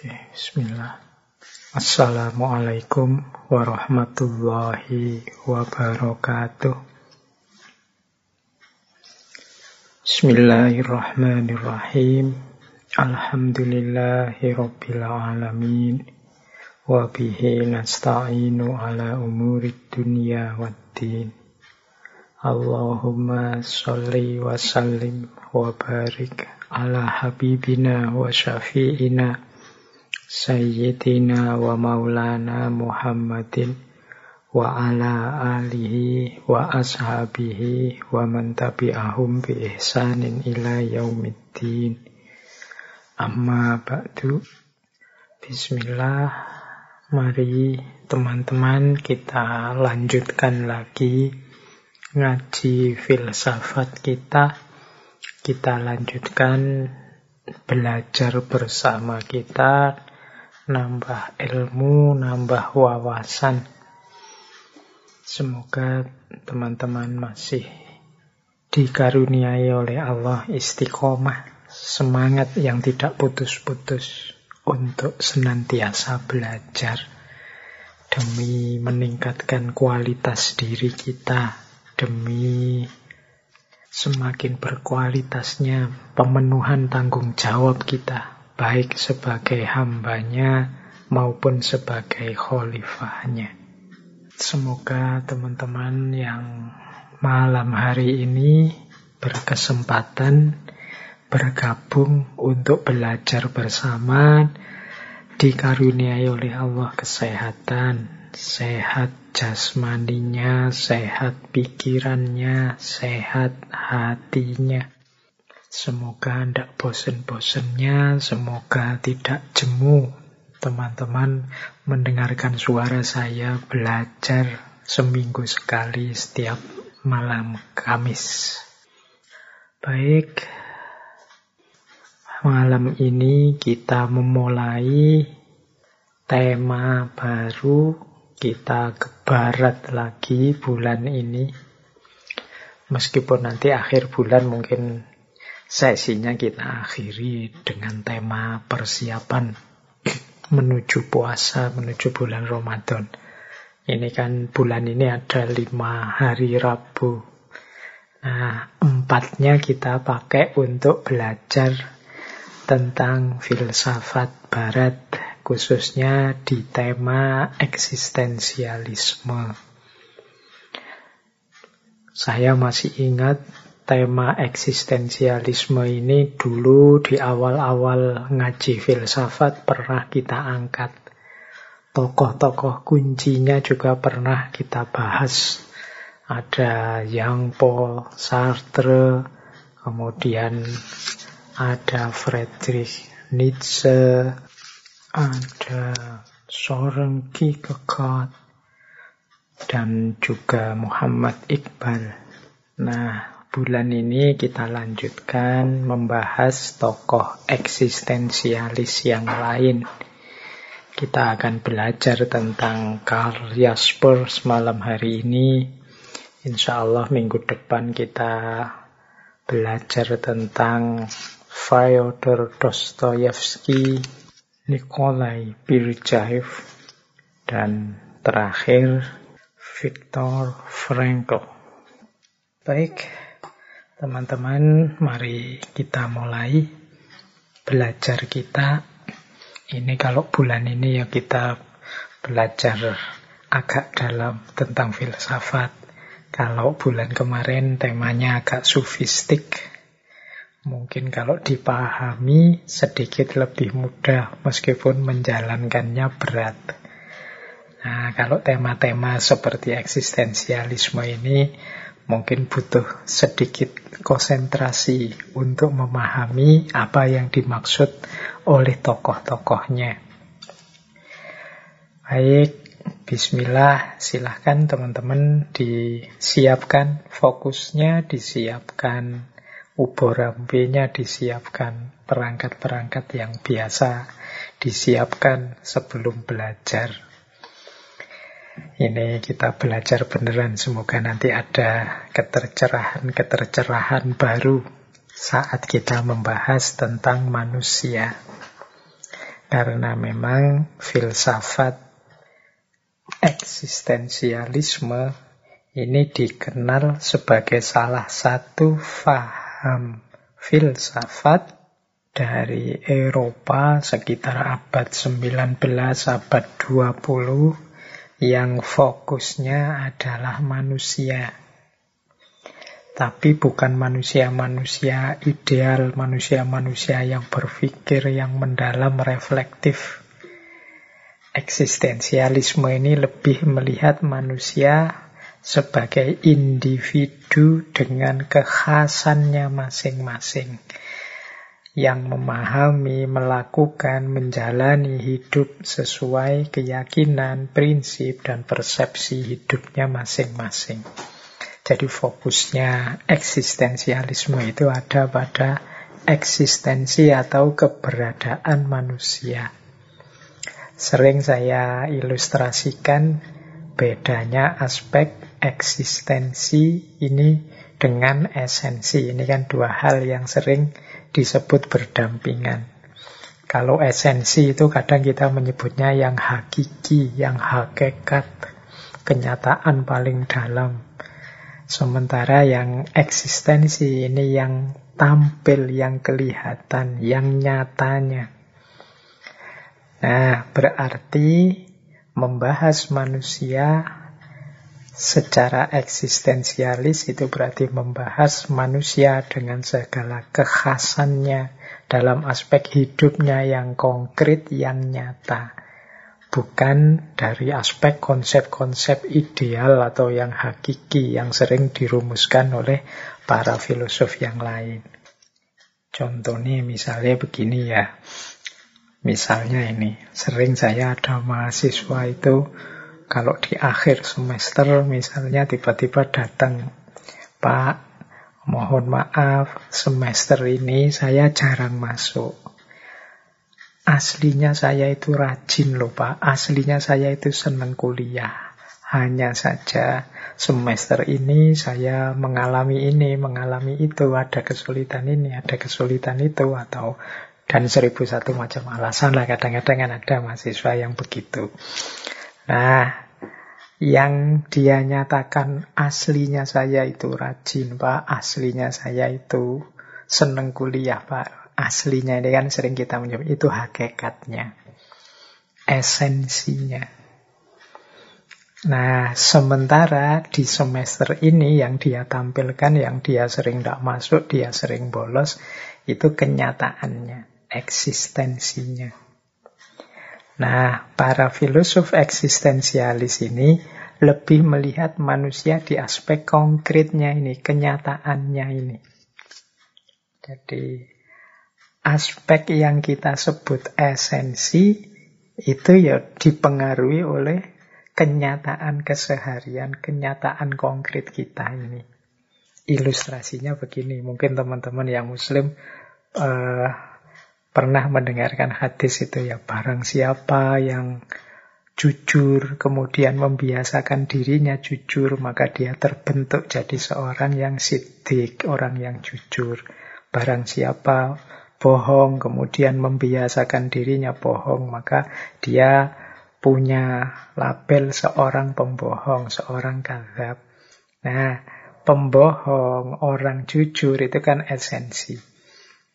Oke, bismillah. Assalamualaikum warahmatullahi wabarakatuh. Bismillahirrahmanirrahim. Alhamdulillahi rabbil alamin. Wa bihi nasta'inu ala umuri dunya waddin. Allahumma salli wa sallim wa barik ala habibina wa syafi'ina Sayyidina wa maulana Muhammadin wa ala alihi wa ashabihi wa man tabi'ahum bi ihsanin ila yaumiddin. Amma ba'du. Bismillah. Mari teman-teman kita lanjutkan lagi ngaji filsafat kita. Kita lanjutkan belajar bersama kita, nambah ilmu, nambah wawasan. Semoga teman-teman masih dikaruniai oleh Allah istiqomah, semangat yang tidak putus-putus untuk senantiasa belajar demi meningkatkan kualitas diri kita demi semakin berkualitasnya pemenuhan tanggung jawab kita, baik sebagai hambanya maupun sebagai khalifahnya. Semoga teman-teman yang malam hari ini berkesempatan bergabung untuk belajar bersama, dikaruniai oleh Allah kesehatan, sehat jasmaninya, sehat pikirannya, sehat hatinya. Semoga tidak bosen-bosennya, semoga tidak jemu teman-teman mendengarkan suara saya belajar seminggu sekali setiap malam Kamis. Baik, malam ini kita memulai tema baru kita ke barat lagi bulan ini. Meskipun nanti akhir bulan mungkin sesinya kita akhiri dengan tema persiapan menuju puasa, menuju bulan Ramadan. Ini kan bulan ini ada lima hari Rabu. Nah, empatnya kita pakai untuk belajar tentang filsafat barat khususnya di tema eksistensialisme. Saya masih ingat tema eksistensialisme ini dulu di awal-awal ngaji filsafat pernah kita angkat. Tokoh-tokoh kuncinya juga pernah kita bahas. Ada Jean Paul Sartre, kemudian ada Friedrich Nietzsche, ada Soren Kierkegaard dan juga Muhammad Iqbal. Nah, bulan ini kita lanjutkan membahas tokoh eksistensialis yang lain. Kita akan belajar tentang Karl Jaspers malam hari ini. Insya Allah minggu depan kita belajar tentang Fyodor Dostoyevsky Nikolai Birjaev, dan terakhir Viktor Frankl. Baik, teman-teman, mari kita mulai belajar kita. Ini kalau bulan ini ya kita belajar agak dalam tentang filsafat. Kalau bulan kemarin temanya agak sufistik, Mungkin kalau dipahami sedikit lebih mudah meskipun menjalankannya berat. Nah, kalau tema-tema seperti eksistensialisme ini mungkin butuh sedikit konsentrasi untuk memahami apa yang dimaksud oleh tokoh-tokohnya. Baik, bismillah, silahkan teman-teman disiapkan fokusnya, disiapkan uborambe-nya disiapkan, perangkat-perangkat yang biasa disiapkan sebelum belajar. Ini kita belajar beneran, semoga nanti ada ketercerahan-ketercerahan baru saat kita membahas tentang manusia. Karena memang filsafat eksistensialisme ini dikenal sebagai salah satu faham filsafat dari Eropa sekitar abad 19, abad 20 yang fokusnya adalah manusia. Tapi bukan manusia-manusia ideal, manusia-manusia yang berpikir, yang mendalam, reflektif. Eksistensialisme ini lebih melihat manusia sebagai individu dengan kekhasannya masing-masing. Yang memahami, melakukan, menjalani hidup sesuai keyakinan, prinsip, dan persepsi hidupnya masing-masing. Jadi fokusnya eksistensialisme itu ada pada eksistensi atau keberadaan manusia. Sering saya ilustrasikan bedanya aspek eksistensi ini dengan esensi. Ini kan dua hal yang sering disebut berdampingan. Kalau esensi itu kadang kita menyebutnya yang hakiki, yang hakikat, kenyataan paling dalam. Sementara yang eksistensi ini yang tampil, yang kelihatan, yang nyatanya. Nah, berarti membahas manusia secara eksistensialis itu berarti membahas manusia dengan segala kekhasannya dalam aspek hidupnya yang konkret, yang nyata bukan dari aspek konsep-konsep ideal atau yang hakiki yang sering dirumuskan oleh para filosof yang lain. Contohnya misalnya begini ya. Misalnya ini, sering saya ada mahasiswa itu kalau di akhir semester misalnya tiba-tiba datang, Pak, mohon maaf semester ini saya jarang masuk. Aslinya saya itu rajin loh Pak, aslinya saya itu senang kuliah. Hanya saja semester ini saya mengalami ini, mengalami itu, ada kesulitan ini, ada kesulitan itu, atau dan seribu satu macam alasan lah kadang-kadang kan ada mahasiswa yang begitu. Nah, yang dia nyatakan aslinya saya itu rajin Pak, aslinya saya itu seneng kuliah Pak, aslinya ini kan sering kita menyebut itu hakikatnya, esensinya. Nah, sementara di semester ini yang dia tampilkan, yang dia sering tidak masuk, dia sering bolos, itu kenyataannya, eksistensinya. Nah, para filosof eksistensialis ini lebih melihat manusia di aspek konkretnya ini, kenyataannya ini. Jadi aspek yang kita sebut esensi itu ya dipengaruhi oleh kenyataan keseharian, kenyataan konkret kita ini. Ilustrasinya begini, mungkin teman-teman yang muslim uh, pernah mendengarkan hadis itu ya, barang siapa yang jujur, kemudian membiasakan dirinya jujur, maka dia terbentuk jadi seorang yang sidik, orang yang jujur. Barang siapa bohong, kemudian membiasakan dirinya bohong, maka dia punya label seorang pembohong, seorang kadzab. Nah, pembohong, orang jujur itu kan esensi.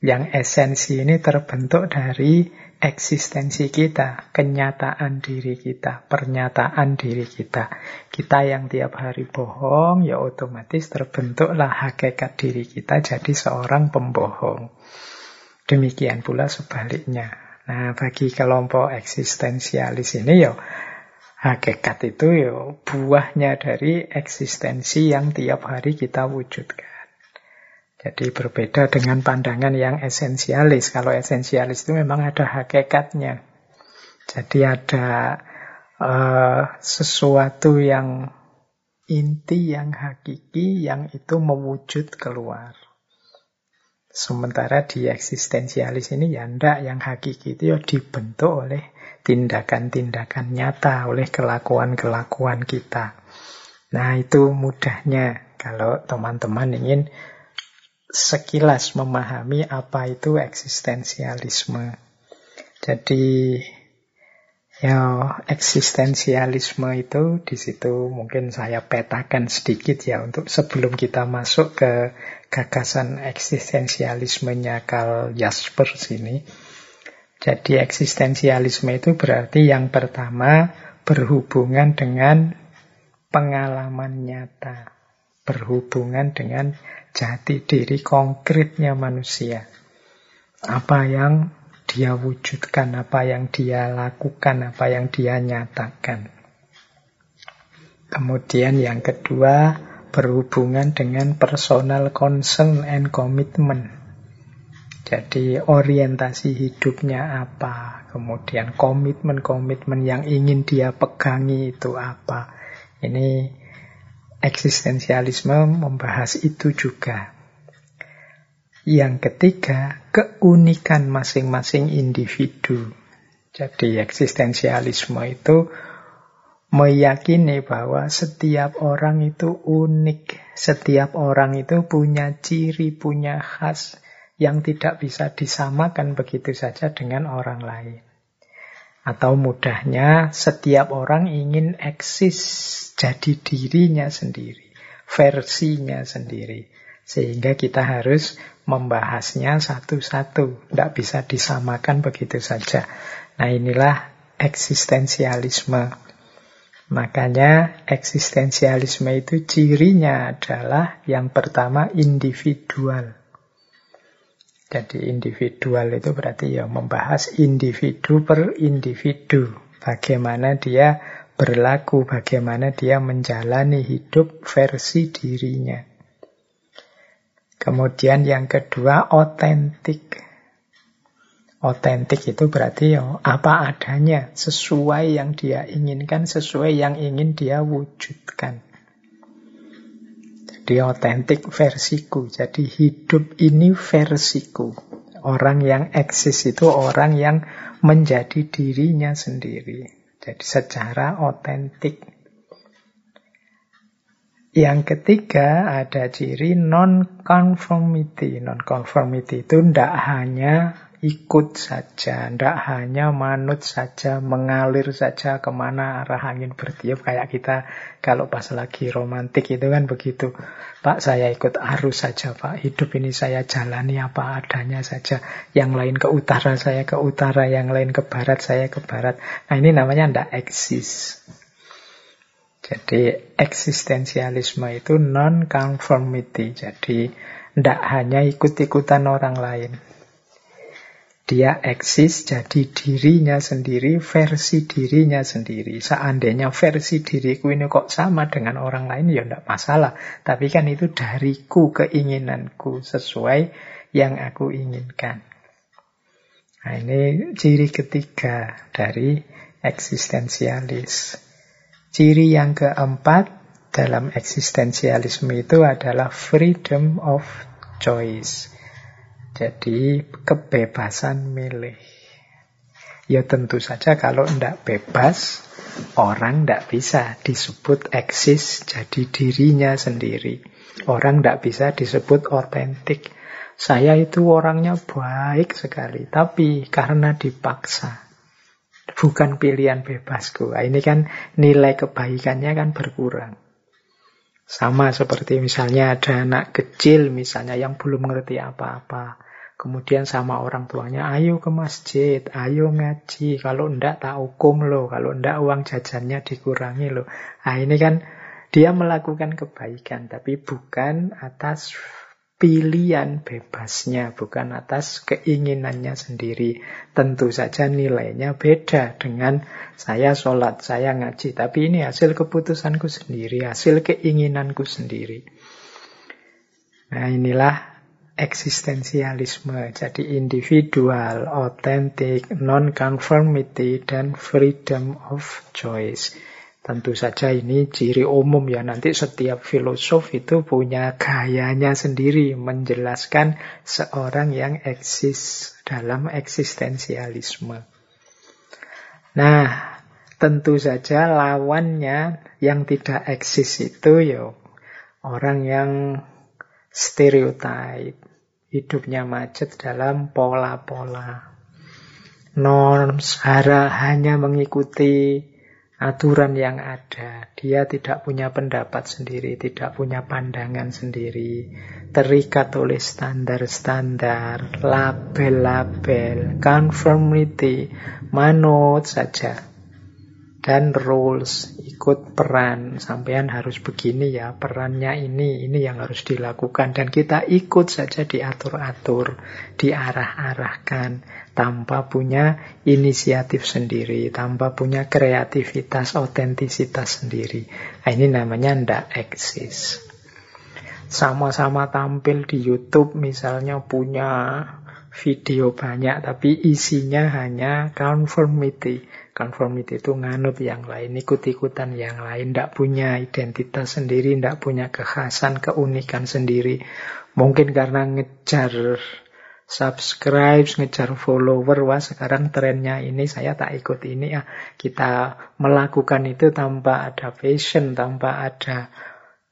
Yang esensi ini terbentuk dari eksistensi kita, kenyataan diri kita, pernyataan diri kita. Kita yang tiap hari bohong, ya otomatis terbentuklah hakikat diri kita jadi seorang pembohong. Demikian pula sebaliknya. Nah, bagi kelompok eksistensialis ini ya hakikat itu ya buahnya dari eksistensi yang tiap hari kita wujudkan. Jadi berbeda dengan pandangan yang esensialis. Kalau esensialis itu memang ada hakikatnya. Jadi ada uh, sesuatu yang inti, yang hakiki, yang itu mewujud keluar. Sementara di eksistensialis ini ya enggak, yang hakiki itu ya dibentuk oleh tindakan-tindakan nyata, oleh kelakuan-kelakuan kita. Nah itu mudahnya kalau teman-teman ingin sekilas memahami apa itu eksistensialisme. Jadi ya eksistensialisme itu di situ mungkin saya petakan sedikit ya untuk sebelum kita masuk ke gagasan eksistensialismenya Karl Jaspers sini. Jadi eksistensialisme itu berarti yang pertama berhubungan dengan pengalaman nyata, berhubungan dengan jati diri konkretnya manusia. Apa yang dia wujudkan, apa yang dia lakukan, apa yang dia nyatakan. Kemudian yang kedua, berhubungan dengan personal concern and commitment. Jadi orientasi hidupnya apa, kemudian komitmen-komitmen yang ingin dia pegangi itu apa. Ini eksistensialisme membahas itu juga. Yang ketiga, keunikan masing-masing individu. Jadi eksistensialisme itu meyakini bahwa setiap orang itu unik, setiap orang itu punya ciri, punya khas yang tidak bisa disamakan begitu saja dengan orang lain. Atau mudahnya, setiap orang ingin eksis jadi dirinya sendiri, versinya sendiri. Sehingga kita harus membahasnya satu-satu. Tidak bisa disamakan begitu saja. Nah inilah eksistensialisme. Makanya eksistensialisme itu cirinya adalah yang pertama individual. Jadi individual itu berarti ya membahas individu per individu. Bagaimana dia berlaku, bagaimana dia menjalani hidup versi dirinya. Kemudian yang kedua, otentik. Otentik itu berarti ya, apa adanya, sesuai yang dia inginkan, sesuai yang ingin dia wujudkan. Jadi otentik versiku. Jadi hidup ini versiku. Orang yang eksis itu orang yang menjadi dirinya sendiri. Jadi secara otentik. Yang ketiga ada ciri non-conformity. Non-conformity itu tidak hanya ikut saja, tidak hanya manut saja, mengalir saja ke mana arah angin bertiup. Kayak kita kalau pas lagi romantik itu kan begitu. Pak saya ikut arus saja Pak, hidup ini saya jalani apa adanya saja. Yang lain ke utara, saya ke utara, yang lain ke barat, saya ke barat. Nah ini namanya tidak eksis. Jadi eksistensialisme itu non-conformity. Jadi tidak hanya ikut-ikutan orang lain. Dia eksis jadi dirinya sendiri, versi dirinya sendiri. Seandainya versi diriku ini kok sama dengan orang lain, ya tidak masalah. Tapi kan itu dariku, keinginanku, sesuai yang aku inginkan. Nah ini ciri ketiga dari eksistensialis. Ciri yang keempat dalam eksistensialisme itu adalah freedom of choice. Jadi kebebasan milih. Ya tentu saja kalau tidak bebas, orang tidak bisa disebut eksis jadi dirinya sendiri. Orang tidak bisa disebut otentik. Saya itu orangnya baik sekali, tapi karena dipaksa bukan pilihan bebasku. Nah, ini kan nilai kebaikannya kan berkurang. Sama seperti misalnya ada anak kecil misalnya yang belum ngerti apa-apa. Kemudian sama orang tuanya, ayo ke masjid, ayo ngaji. Kalau ndak tak hukum loh, kalau ndak uang jajannya dikurangi loh. Nah ini kan dia melakukan kebaikan, tapi bukan atas pilihan bebasnya, bukan atas keinginannya sendiri. Tentu saja nilainya beda dengan saya sholat, saya ngaji. Tapi ini hasil keputusanku sendiri, hasil keinginanku sendiri. Nah inilah eksistensialisme. Jadi individual, authentic, non-conformity, dan freedom of choice. Tentu saja ini ciri umum ya. Nanti setiap filosof itu punya gayanya sendiri menjelaskan seorang yang eksis dalam eksistensialisme. Nah, tentu saja lawannya yang tidak eksis itu ya orang yang stereotip, hidupnya macet dalam pola-pola. norms, hara hanya mengikuti aturan yang ada. Dia tidak punya pendapat sendiri, tidak punya pandangan sendiri. Terikat oleh standar-standar, label-label, conformity, manut saja dan rules, ikut peran. Sampean harus begini ya, perannya ini, ini yang harus dilakukan. Dan kita ikut saja diatur-atur, diarah-arahkan, tanpa punya inisiatif sendiri, tanpa punya kreativitas, otentisitas sendiri. Nah, ini namanya ndak eksis. Sama-sama tampil di YouTube misalnya punya video banyak, tapi isinya hanya conformity Conformity itu nganut yang lain, ikut-ikutan yang lain, tidak punya identitas sendiri, tidak punya kekhasan, keunikan sendiri. Mungkin karena ngejar subscribe, ngejar follower, wah sekarang trennya ini saya tak ikut ini ya. Kita melakukan itu tanpa ada passion, tanpa ada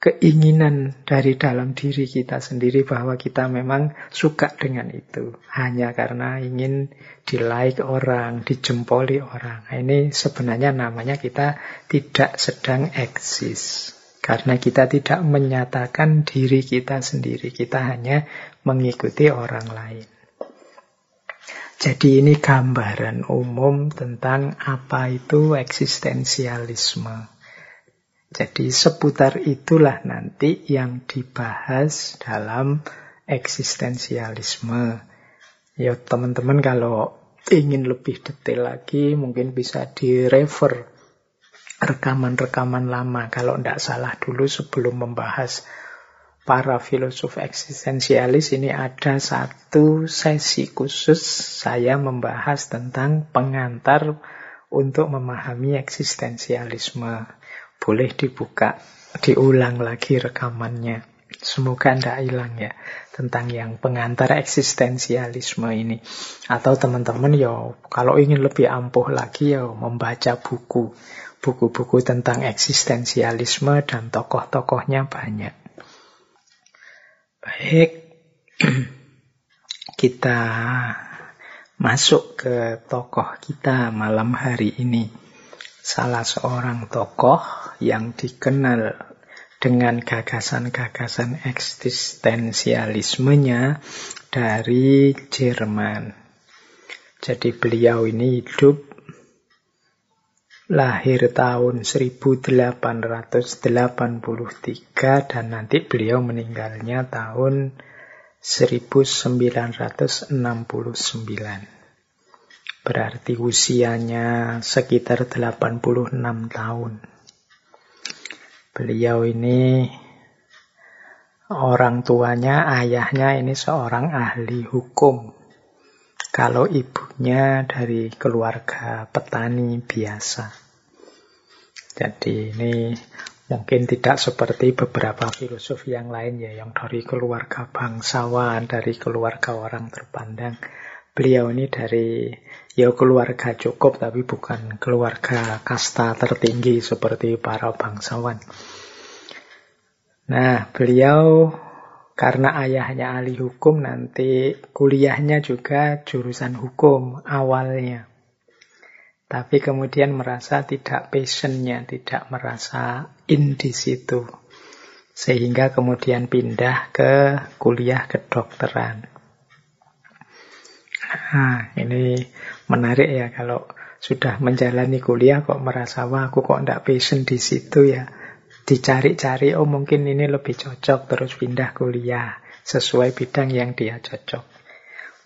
keinginan dari dalam diri kita sendiri bahwa kita memang suka dengan itu. Hanya karena ingin di like orang, dijempoli orang. Nah, ini sebenarnya namanya kita tidak sedang eksis. Karena kita tidak menyatakan diri kita sendiri. Kita hanya mengikuti orang lain. Jadi ini gambaran umum tentang apa itu eksistensialisme. Jadi seputar itulah nanti yang dibahas dalam eksistensialisme. Ya teman-teman kalau ingin lebih detail lagi mungkin bisa direfer rekaman-rekaman lama. Kalau tidak salah dulu sebelum membahas para filosof eksistensialis ini ada satu sesi khusus saya membahas tentang pengantar untuk memahami eksistensialisme. Boleh dibuka, diulang lagi rekamannya. Semoga tidak hilang ya tentang yang pengantar eksistensialisme ini. Atau teman-teman ya kalau ingin lebih ampuh lagi ya membaca buku. Buku-buku tentang eksistensialisme dan tokoh-tokohnya banyak. Baik, kita masuk ke tokoh kita malam hari ini salah seorang tokoh yang dikenal dengan gagasan-gagasan eksistensialismenya dari Jerman. Jadi beliau ini hidup lahir tahun 1883 dan nanti beliau meninggalnya tahun 1969. Berarti usianya sekitar 86 tahun. Beliau ini orang tuanya, ayahnya ini seorang ahli hukum. Kalau ibunya dari keluarga petani biasa. Jadi ini mungkin tidak seperti beberapa filosof yang lain ya, yang dari keluarga bangsawan, dari keluarga orang terpandang. Beliau ini dari ya keluarga cukup tapi bukan keluarga kasta tertinggi seperti para bangsawan. Nah, beliau karena ayahnya ahli hukum nanti kuliahnya juga jurusan hukum awalnya. Tapi kemudian merasa tidak passionnya, tidak merasa in di situ. Sehingga kemudian pindah ke kuliah kedokteran. Nah, ini menarik ya kalau sudah menjalani kuliah kok merasa wah aku kok ndak passion di situ ya. Dicari-cari oh mungkin ini lebih cocok terus pindah kuliah sesuai bidang yang dia cocok.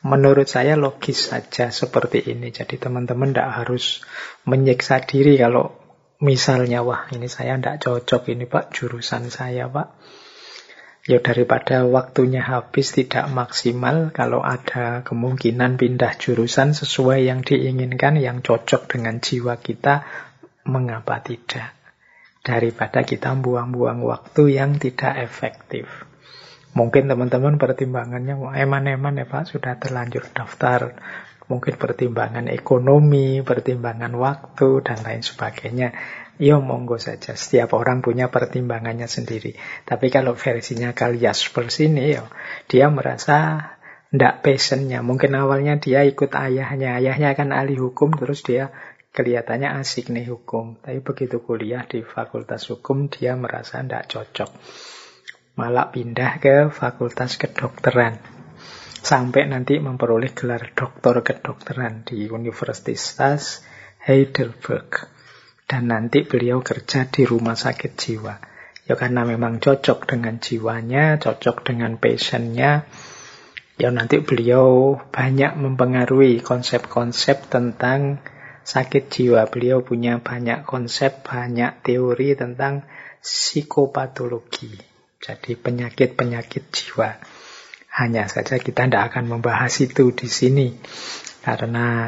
Menurut saya logis saja seperti ini. Jadi teman-teman tidak harus menyiksa diri kalau misalnya wah ini saya tidak cocok ini pak jurusan saya pak Ya daripada waktunya habis tidak maksimal kalau ada kemungkinan pindah jurusan sesuai yang diinginkan, yang cocok dengan jiwa kita, mengapa tidak? Daripada kita buang-buang waktu yang tidak efektif. Mungkin teman-teman pertimbangannya eman-eman ya Pak, sudah terlanjur daftar. Mungkin pertimbangan ekonomi, pertimbangan waktu, dan lain sebagainya. Ya monggo saja, setiap orang punya pertimbangannya sendiri. Tapi kalau versinya Kalias ini, ya, dia merasa ndak passionnya. Mungkin awalnya dia ikut ayahnya. Ayahnya kan ahli hukum, terus dia kelihatannya asik nih hukum. Tapi begitu kuliah di fakultas hukum, dia merasa ndak cocok. Malah pindah ke fakultas kedokteran. Sampai nanti memperoleh gelar doktor kedokteran di Universitas Heidelberg. Dan nanti beliau kerja di rumah sakit jiwa. Ya karena memang cocok dengan jiwanya, cocok dengan passionnya, ya nanti beliau banyak mempengaruhi konsep-konsep tentang sakit jiwa. Beliau punya banyak konsep, banyak teori tentang psikopatologi. Jadi penyakit-penyakit jiwa. Hanya saja kita tidak akan membahas itu di sini. Karena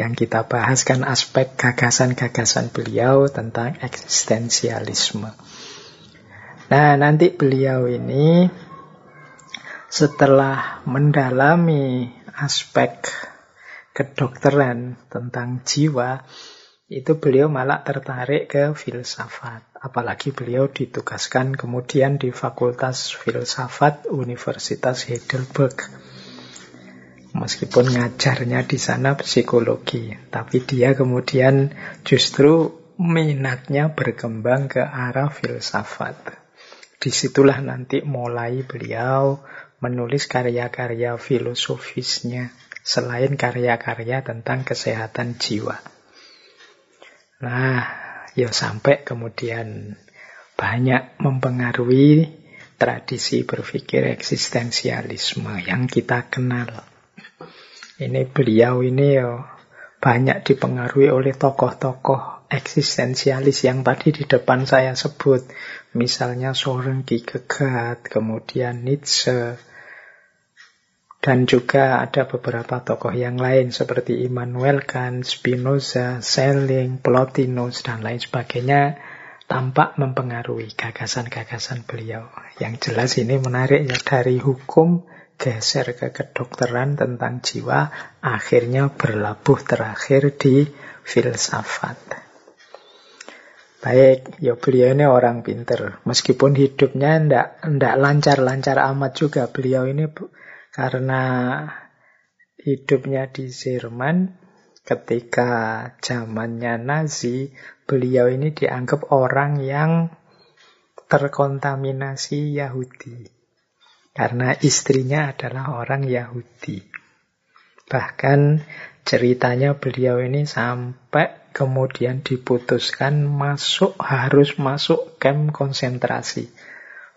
yang kita bahas kan aspek gagasan-gagasan beliau tentang eksistensialisme. Nah, nanti beliau ini setelah mendalami aspek kedokteran tentang jiwa, itu beliau malah tertarik ke filsafat. Apalagi beliau ditugaskan kemudian di Fakultas Filsafat Universitas Heidelberg. Meskipun ngajarnya di sana psikologi, tapi dia kemudian justru minatnya berkembang ke arah filsafat. Di situlah nanti mulai beliau menulis karya-karya filosofisnya selain karya-karya tentang kesehatan jiwa. Nah, ya sampai kemudian banyak mempengaruhi tradisi berpikir eksistensialisme yang kita kenal. Ini beliau ini ya banyak dipengaruhi oleh tokoh-tokoh eksistensialis yang tadi di depan saya sebut. Misalnya Soren Kierkegaard, kemudian Nietzsche, dan juga ada beberapa tokoh yang lain seperti Immanuel Kant, Spinoza, Schelling, Plotinus, dan lain sebagainya tampak mempengaruhi gagasan-gagasan beliau. Yang jelas ini menarik ya dari hukum geser ke kedokteran tentang jiwa, akhirnya berlabuh terakhir di filsafat. Baik, ya beliau ini orang pinter. Meskipun hidupnya ndak ndak lancar-lancar amat juga. Beliau ini karena hidupnya di Jerman ketika zamannya Nazi, beliau ini dianggap orang yang terkontaminasi Yahudi. Karena istrinya adalah orang Yahudi. Bahkan ceritanya beliau ini sampai kemudian diputuskan masuk harus masuk camp konsentrasi.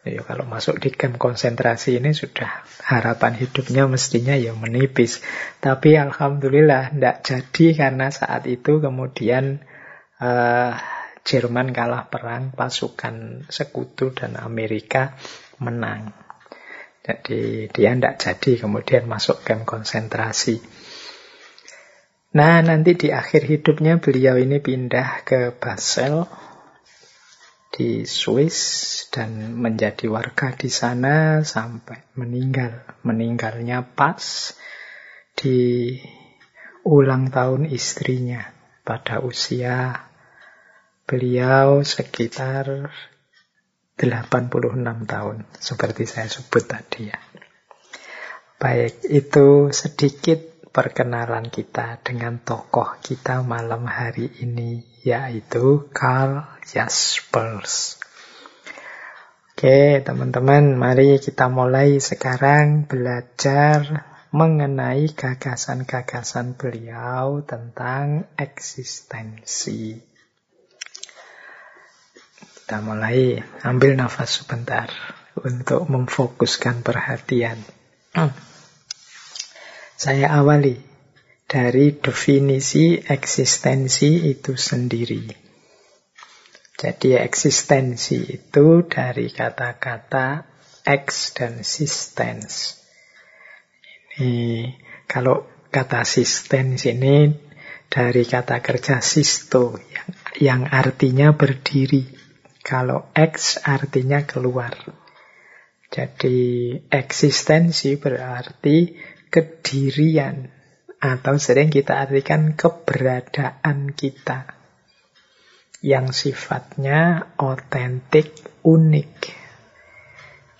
Ya, kalau masuk di camp konsentrasi ini sudah harapan hidupnya mestinya ya menipis. Tapi alhamdulillah tidak jadi karena saat itu kemudian uh, Jerman kalah perang, pasukan sekutu dan Amerika menang. Jadi dia tidak jadi kemudian masuk camp konsentrasi. Nah nanti di akhir hidupnya beliau ini pindah ke Basel di Swiss dan menjadi warga di sana sampai meninggal. Meninggalnya pas di ulang tahun istrinya pada usia beliau sekitar 86 tahun seperti saya sebut tadi ya. Baik, itu sedikit perkenalan kita dengan tokoh kita malam hari ini, yaitu Karl Jaspers. Oke, teman-teman, mari kita mulai sekarang belajar mengenai gagasan-gagasan beliau tentang eksistensi. Kita mulai ambil nafas sebentar untuk memfokuskan perhatian. Saya awali dari definisi eksistensi itu sendiri. Jadi eksistensi itu dari kata-kata ex dan sistens. Ini kalau kata sistens ini dari kata kerja sisto yang, yang artinya berdiri. Kalau ex artinya keluar. Jadi eksistensi berarti kedirian atau sering kita artikan keberadaan kita yang sifatnya otentik, unik.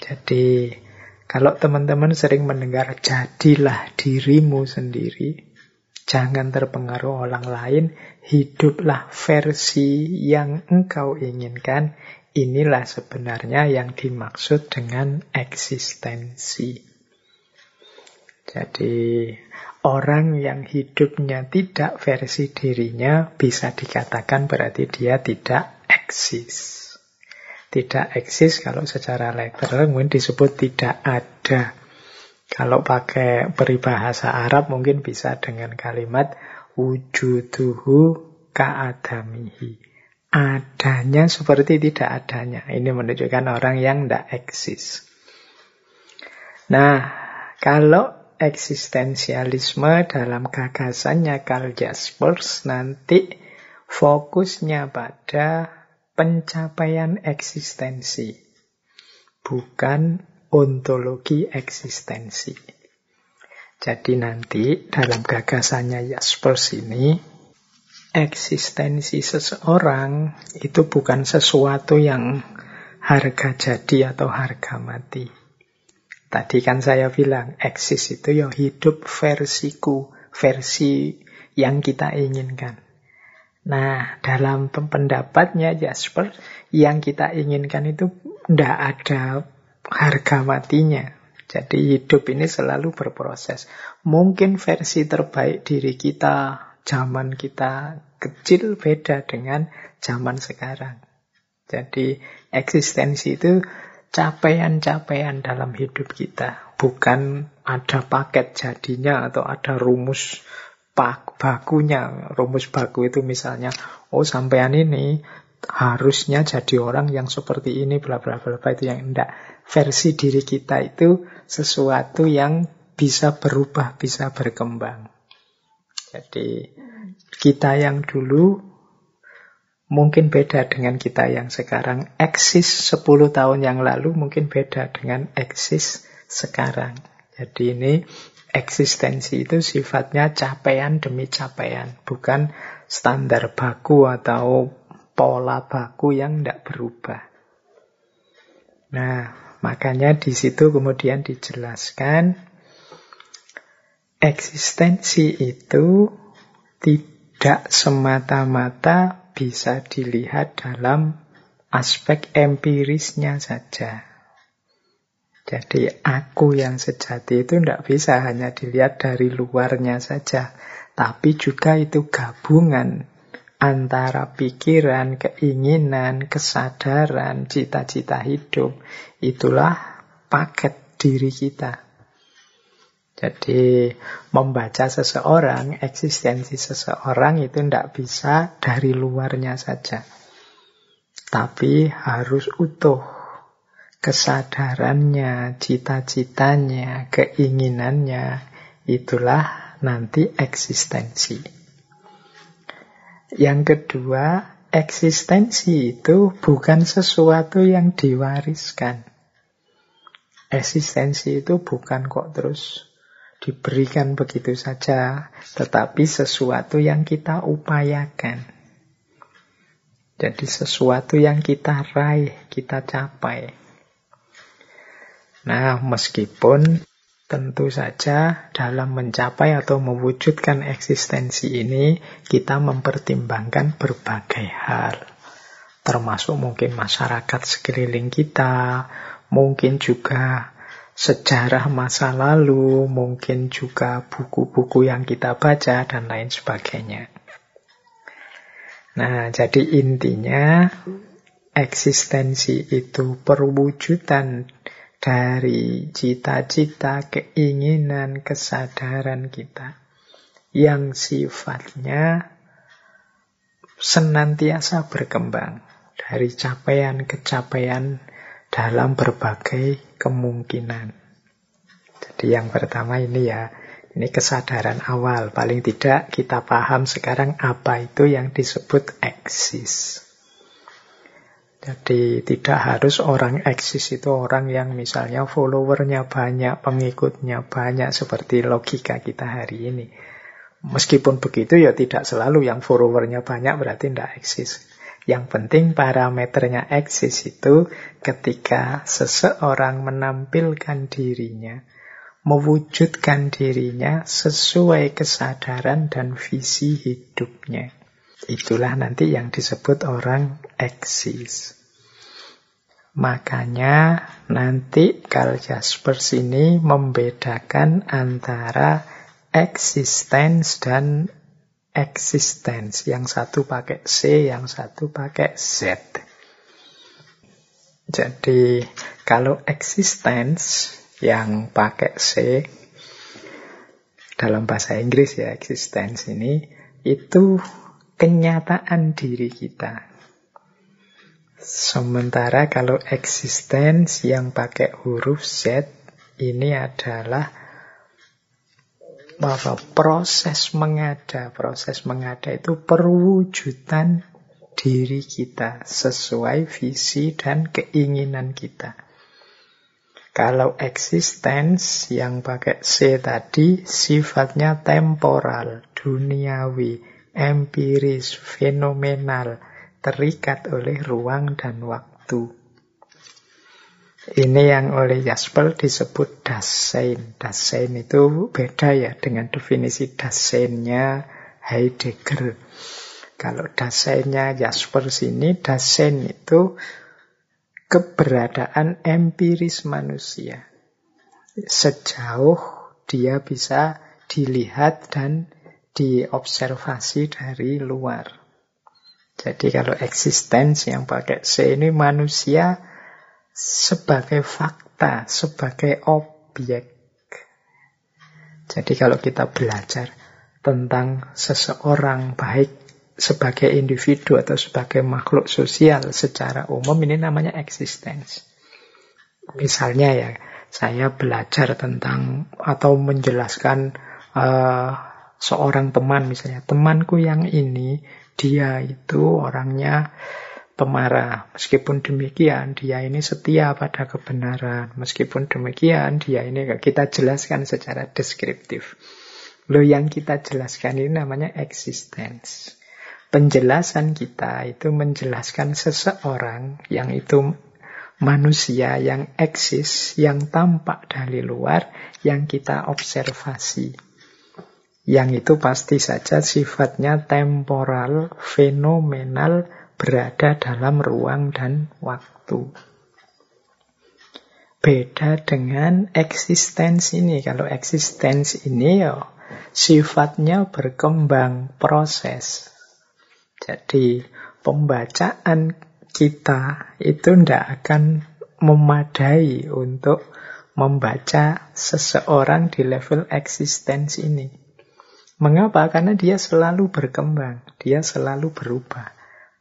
Jadi Kalau teman-teman sering mendengar jadilah dirimu sendiri, jangan terpengaruh orang lain, hiduplah versi yang engkau inginkan, inilah sebenarnya yang dimaksud dengan eksistensi. Jadi orang yang hidupnya tidak versi dirinya bisa dikatakan berarti dia tidak eksis tidak eksis kalau secara literal mungkin disebut tidak ada. Kalau pakai peribahasa Arab mungkin bisa dengan kalimat wujuduhu ka'adamihi. Adanya seperti tidak adanya. Ini menunjukkan orang yang tidak eksis. Nah, kalau eksistensialisme dalam gagasannya Karl Jaspers nanti fokusnya pada pencapaian eksistensi, bukan ontologi eksistensi. Jadi nanti dalam gagasannya Jaspers ini, eksistensi seseorang itu bukan sesuatu yang harga jadi atau harga mati. Tadi kan saya bilang, eksis itu ya hidup versiku, versi yang kita inginkan. Nah, dalam pendapatnya Jasper, yang kita inginkan itu tidak ada harga matinya. Jadi hidup ini selalu berproses. Mungkin versi terbaik diri kita, zaman kita kecil beda dengan zaman sekarang. Jadi eksistensi itu capaian-capaian dalam hidup kita. Bukan ada paket jadinya atau ada rumus pak bakunya rumus baku itu misalnya oh sampean ini harusnya jadi orang yang seperti ini bla bla bla bla itu yang enggak versi diri kita itu sesuatu yang bisa berubah bisa berkembang. Jadi kita yang dulu mungkin beda dengan kita yang sekarang. Eksis 10 tahun yang lalu mungkin beda dengan eksis sekarang. Jadi ini eksistensi itu sifatnya capaian demi capaian, bukan standar baku atau pola baku yang tidak berubah. Nah, makanya di situ kemudian dijelaskan eksistensi itu tidak semata-mata bisa dilihat dalam aspek empirisnya saja. Jadi aku yang sejati itu tidak bisa hanya dilihat dari luarnya saja, tapi juga itu gabungan antara pikiran, keinginan, kesadaran, cita-cita hidup. Itulah paket diri kita. Jadi membaca seseorang, eksistensi seseorang itu tidak bisa dari luarnya saja. Tapi harus utuh kesadarannya, cita-citanya, keinginannya, itulah nanti eksistensi. Yang kedua, eksistensi itu bukan sesuatu yang diwariskan. Eksistensi itu bukan kok terus diberikan begitu saja, tetapi sesuatu yang kita upayakan. Jadi sesuatu yang kita raih, kita capai. Nah, meskipun tentu saja dalam mencapai atau mewujudkan eksistensi ini, kita mempertimbangkan berbagai hal. Termasuk mungkin masyarakat sekeliling kita, mungkin juga sejarah masa lalu, mungkin juga buku-buku yang kita baca, dan lain sebagainya. Nah, jadi intinya eksistensi itu perwujudan dari cita-cita, keinginan, kesadaran kita yang sifatnya senantiasa berkembang dari capaian ke capaian dalam berbagai kemungkinan. Jadi yang pertama ini ya, ini kesadaran awal. Paling tidak kita paham sekarang apa itu yang disebut eksis. Jadi tidak harus orang eksis itu orang yang misalnya followernya banyak, pengikutnya banyak seperti logika kita hari ini. Meskipun begitu ya tidak selalu yang followernya banyak berarti tidak eksis. Yang penting parameternya eksis itu ketika seseorang menampilkan dirinya, mewujudkan dirinya sesuai kesadaran dan visi hidupnya. Itulah nanti yang disebut orang eksis. Makanya nanti Karl Jaspers ini membedakan antara existence dan existence. Yang satu pakai C, yang satu pakai Z. Jadi kalau existence yang pakai C dalam bahasa Inggris ya existence ini itu kenyataan diri kita. Sementara kalau existence yang pakai huruf Z ini adalah bahwa proses mengada, proses mengada itu perwujudan diri kita sesuai visi dan keinginan kita. Kalau existence yang pakai C tadi sifatnya temporal, duniawi, empiris, fenomenal, terikat oleh ruang dan waktu. Ini yang oleh Jasper disebut Dasein. Dasein itu beda ya dengan definisi Daseinnya Heidegger. Kalau Daseinnya Jasper sini, Dasein itu keberadaan empiris manusia. Sejauh dia bisa dilihat dan diobservasi dari luar. Jadi kalau eksistensi yang pakai C ini manusia sebagai fakta, sebagai objek. Jadi kalau kita belajar tentang seseorang baik sebagai individu atau sebagai makhluk sosial secara umum ini namanya existence. Misalnya ya, saya belajar tentang atau menjelaskan uh, seorang teman misalnya, temanku yang ini dia itu orangnya pemarah. Meskipun demikian, dia ini setia pada kebenaran. Meskipun demikian, dia ini kita jelaskan secara deskriptif. Lo yang kita jelaskan ini namanya existence. Penjelasan kita itu menjelaskan seseorang yang itu manusia yang eksis, yang tampak dari luar, yang kita observasi. Yang itu pasti saja sifatnya temporal, fenomenal, berada dalam ruang dan waktu. Beda dengan eksistensi ini. Kalau eksistensi ini ya sifatnya berkembang proses. Jadi pembacaan kita itu tidak akan memadai untuk membaca seseorang di level eksistensi ini. Mengapa? Karena dia selalu berkembang, dia selalu berubah.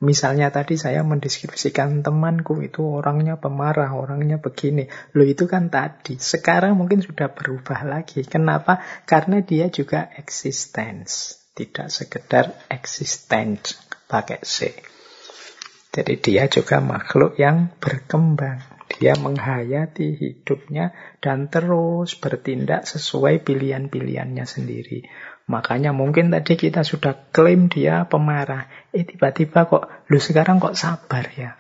Misalnya tadi saya mendeskripsikan temanku itu orangnya pemarah, orangnya begini. Loh itu kan tadi. Sekarang mungkin sudah berubah lagi. Kenapa? Karena dia juga existence. Tidak sekedar existence pakai C. Jadi dia juga makhluk yang berkembang. Dia menghayati hidupnya dan terus bertindak sesuai pilihan-pilihannya sendiri. Makanya mungkin tadi kita sudah klaim dia pemarah. Eh tiba-tiba kok, lu sekarang kok sabar ya.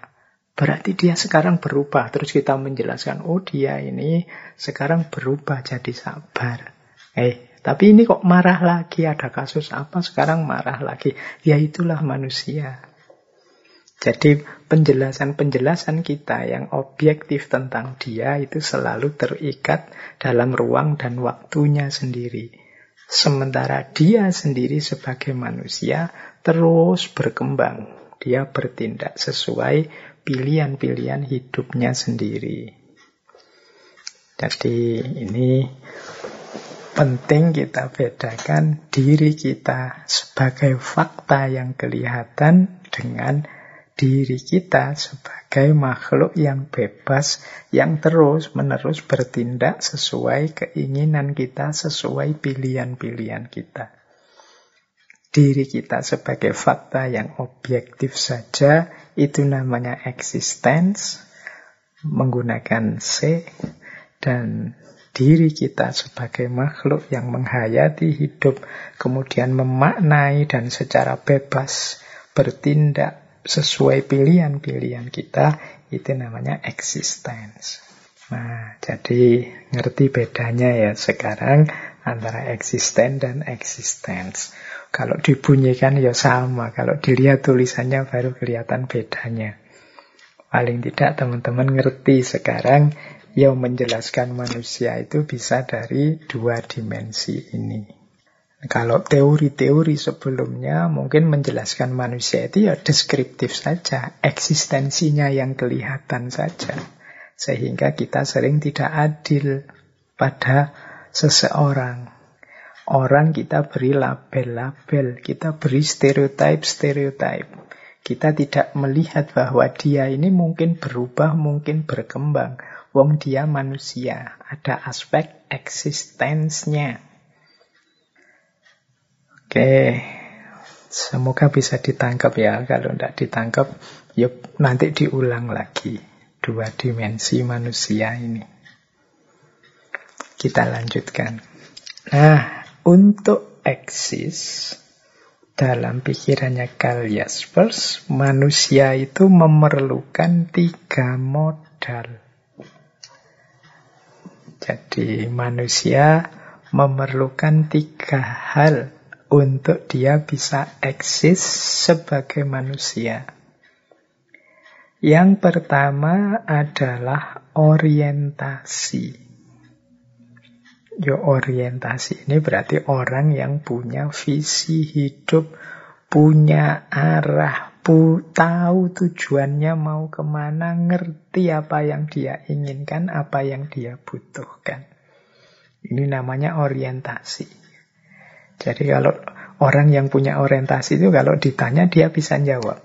Berarti dia sekarang berubah. Terus kita menjelaskan, oh dia ini sekarang berubah jadi sabar. Eh, tapi ini kok marah lagi, ada kasus apa sekarang marah lagi. Ya itulah manusia. Jadi penjelasan-penjelasan kita yang objektif tentang dia itu selalu terikat dalam ruang dan waktunya sendiri. Sementara dia sendiri sebagai manusia terus berkembang. Dia bertindak sesuai pilihan-pilihan hidupnya sendiri. Jadi ini penting kita bedakan diri kita sebagai fakta yang kelihatan dengan diri kita sebagai makhluk yang bebas, yang terus-menerus bertindak sesuai keinginan kita, sesuai pilihan-pilihan kita. Diri kita sebagai fakta yang objektif saja, itu namanya existence, menggunakan C, dan diri kita sebagai makhluk yang menghayati hidup, kemudian memaknai dan secara bebas bertindak sesuai pilihan-pilihan kita, itu namanya existence. Nah, jadi ngerti bedanya ya sekarang antara eksisten dan existence. Kalau dibunyikan ya sama, kalau dilihat tulisannya baru kelihatan bedanya. Paling tidak teman-teman ngerti sekarang yang menjelaskan manusia itu bisa dari dua dimensi ini. Kalau teori-teori sebelumnya mungkin menjelaskan manusia itu ya deskriptif saja, eksistensinya yang kelihatan saja. Sehingga kita sering tidak adil pada seseorang. Orang kita beri label-label, kita beri stereotype-stereotype. Kita tidak melihat bahwa dia ini mungkin berubah, mungkin berkembang. Wong dia manusia, ada aspek eksistensnya. Oke, semoga bisa ditangkap ya. Kalau tidak ditangkap, yuk nanti diulang lagi. Dua dimensi manusia ini. Kita lanjutkan. Nah, untuk eksis, dalam pikirannya Karl Jaspers, manusia itu memerlukan tiga modal. Jadi manusia memerlukan tiga hal untuk dia bisa eksis sebagai manusia. Yang pertama adalah orientasi. Yo orientasi ini berarti orang yang punya visi hidup, punya arah, pu, tahu tujuannya mau ke mana, ngerti apa yang dia inginkan, apa yang dia butuhkan. Ini namanya orientasi. Jadi kalau orang yang punya orientasi itu kalau ditanya dia bisa jawab.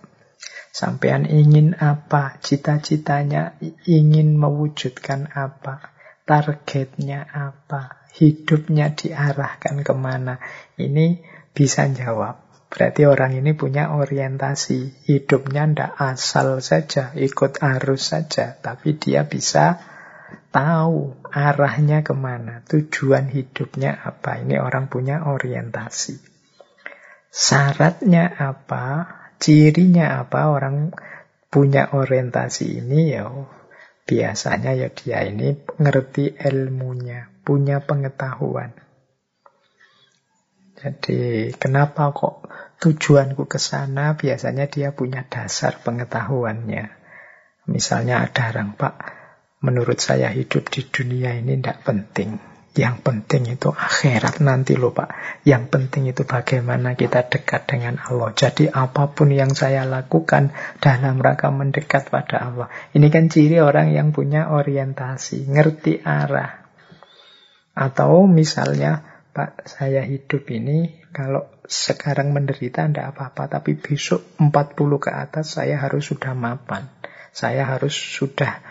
Sampean ingin apa? Cita-citanya ingin mewujudkan apa? targetnya apa, hidupnya diarahkan ke mana. Ini bisa jawab. Berarti orang ini punya orientasi. Hidupnya ndak asal saja, ikut arus saja. Tapi dia bisa tahu arahnya ke mana, tujuan hidupnya apa. Ini orang punya orientasi. Syaratnya apa, cirinya apa orang punya orientasi ini ya Biasanya ya dia ini ngerti ilmunya, punya pengetahuan. Jadi kenapa kok tujuanku ke sana? Biasanya dia punya dasar pengetahuannya. Misalnya ada orang, Pak, menurut saya hidup di dunia ini tidak penting. Yang penting itu akhirat nanti loh Pak. Yang penting itu bagaimana kita dekat dengan Allah. Jadi apa pun yang saya lakukan dalam rangka mendekat pada Allah. Ini kan ciri orang yang punya orientasi, ngerti arah. Atau misalnya, Pak saya hidup ini kalau sekarang menderita tidak apa-apa. Tapi besok 40 ke atas saya harus sudah mapan. Saya harus sudah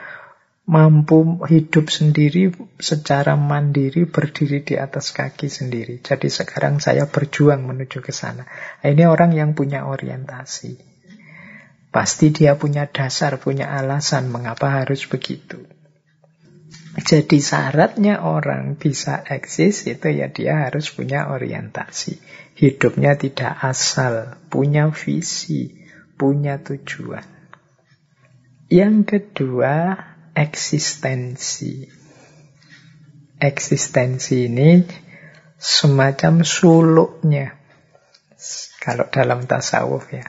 mampu hidup sendiri secara mandiri, berdiri di atas kaki sendiri. Jadi sekarang saya berjuang menuju ke sana. Nah, ini orang yang punya orientasi. Pasti dia punya dasar, punya alasan mengapa harus begitu. Jadi syaratnya orang bisa eksis itu ya dia harus punya orientasi. Hidupnya tidak asal, punya visi, punya tujuan. Yang kedua, eksistensi. Eksistensi ini semacam suluknya. Kalau dalam tasawuf ya.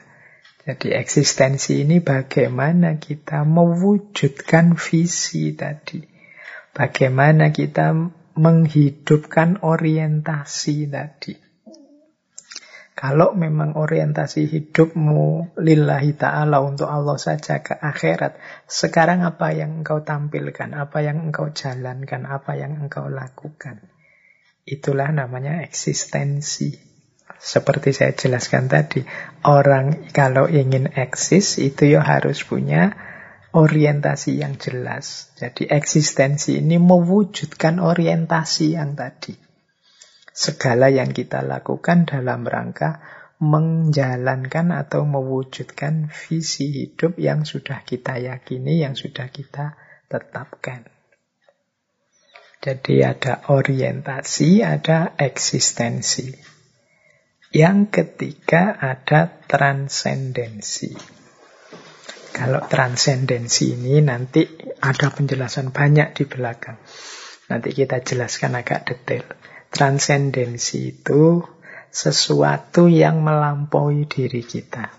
Jadi eksistensi ini bagaimana kita mewujudkan visi tadi. Bagaimana kita menghidupkan orientasi tadi. Kalau memang orientasi hidupmu lillahi ta'ala untuk Allah saja ke akhirat, sekarang apa yang engkau tampilkan, apa yang engkau jalankan, apa yang engkau lakukan. Itulah namanya eksistensi. Seperti saya jelaskan tadi, orang kalau ingin eksis itu ya harus punya orientasi yang jelas. Jadi eksistensi ini mewujudkan orientasi yang tadi segala yang kita lakukan dalam rangka menjalankan atau mewujudkan visi hidup yang sudah kita yakini, yang sudah kita tetapkan. Jadi ada orientasi, ada eksistensi. Yang ketiga ada transendensi. Kalau transendensi ini nanti ada penjelasan banyak di belakang. Nanti kita jelaskan agak detail. Transendensi itu sesuatu yang melampaui diri kita.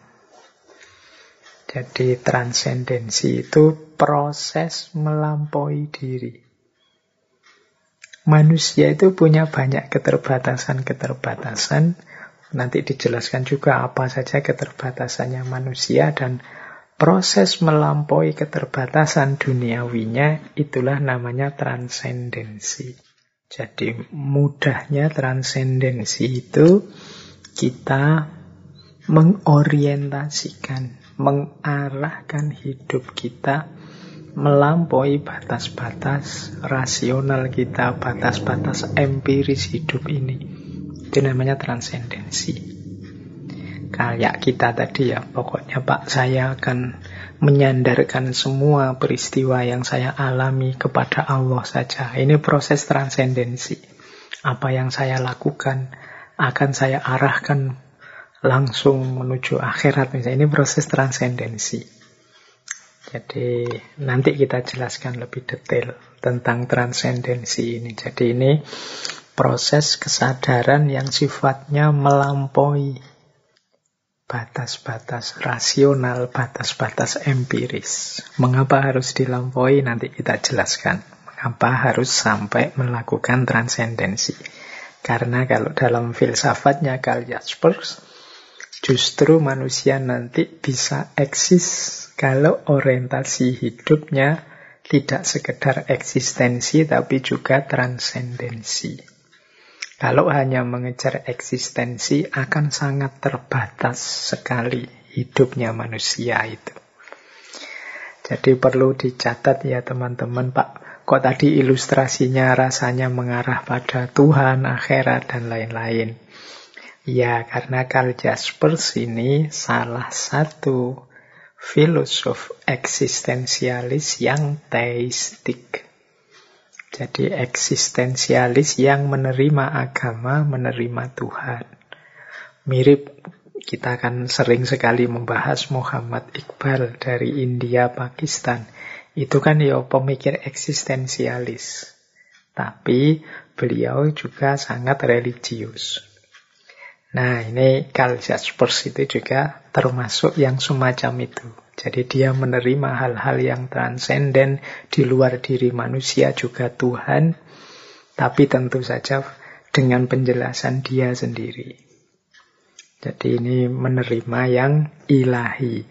Jadi transendensi itu proses melampaui diri. Manusia itu punya banyak keterbatasan-keterbatasan. Nanti dijelaskan juga apa saja keterbatasannya manusia dan proses melampaui keterbatasan duniawinya itulah namanya transendensi. Jadi mudahnya transendensi itu kita mengorientasikan, mengarahkan hidup kita melampaui batas-batas rasional kita, batas-batas empiris hidup ini. Itu namanya transendensi kayak kita tadi ya. Pokoknya Pak, saya akan menyandarkan semua peristiwa yang saya alami kepada Allah saja. Ini proses transendensi. Apa yang saya lakukan akan saya arahkan langsung menuju akhirat. Misalnya ini proses transendensi. Jadi nanti kita jelaskan lebih detail tentang transendensi ini. Jadi ini proses kesadaran yang sifatnya melampaui batas-batas rasional, batas-batas empiris. Mengapa harus dilampaui nanti kita jelaskan. Mengapa harus sampai melakukan transendensi. Karena kalau dalam filsafatnya Karl Jaspers, justru manusia nanti bisa eksis kalau orientasi hidupnya tidak sekedar eksistensi tapi juga transendensi. Kalau hanya mengejar eksistensi akan sangat terbatas sekali hidupnya manusia itu. Jadi perlu dicatat ya teman-teman Pak. Kok tadi ilustrasinya rasanya mengarah pada Tuhan, akhirat, dan lain-lain. Ya, karena Karl Jaspers ini salah satu filosof eksistensialis yang teistik. Jadi eksistensialis yang menerima agama, menerima Tuhan. Mirip kita akan sering sekali membahas Muhammad Iqbal dari India, Pakistan. Itu kan ya pemikir eksistensialis. Tapi beliau juga sangat religius. Nah ini Karl Jaspers itu juga termasuk yang semacam itu. Jadi dia menerima hal-hal yang transenden di luar diri manusia juga Tuhan, tapi tentu saja dengan penjelasan dia sendiri. Jadi ini menerima yang ilahi.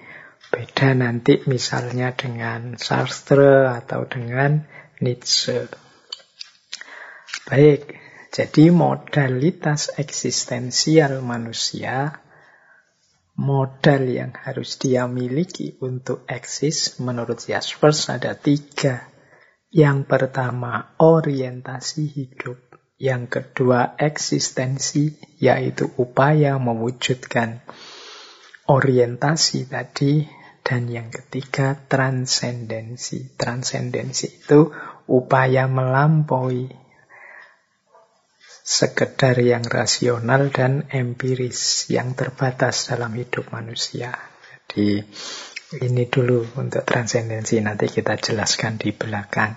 Beda nanti misalnya dengan Sartre atau dengan Nietzsche. Baik, jadi modalitas eksistensial manusia modal yang harus dia miliki untuk eksis menurut Jaspers ada tiga. Yang pertama orientasi hidup. Yang kedua eksistensi yaitu upaya mewujudkan orientasi tadi. Dan yang ketiga transendensi. Transendensi itu upaya melampaui sekedar yang rasional dan empiris yang terbatas dalam hidup manusia. Jadi ini dulu untuk transendensi nanti kita jelaskan di belakang.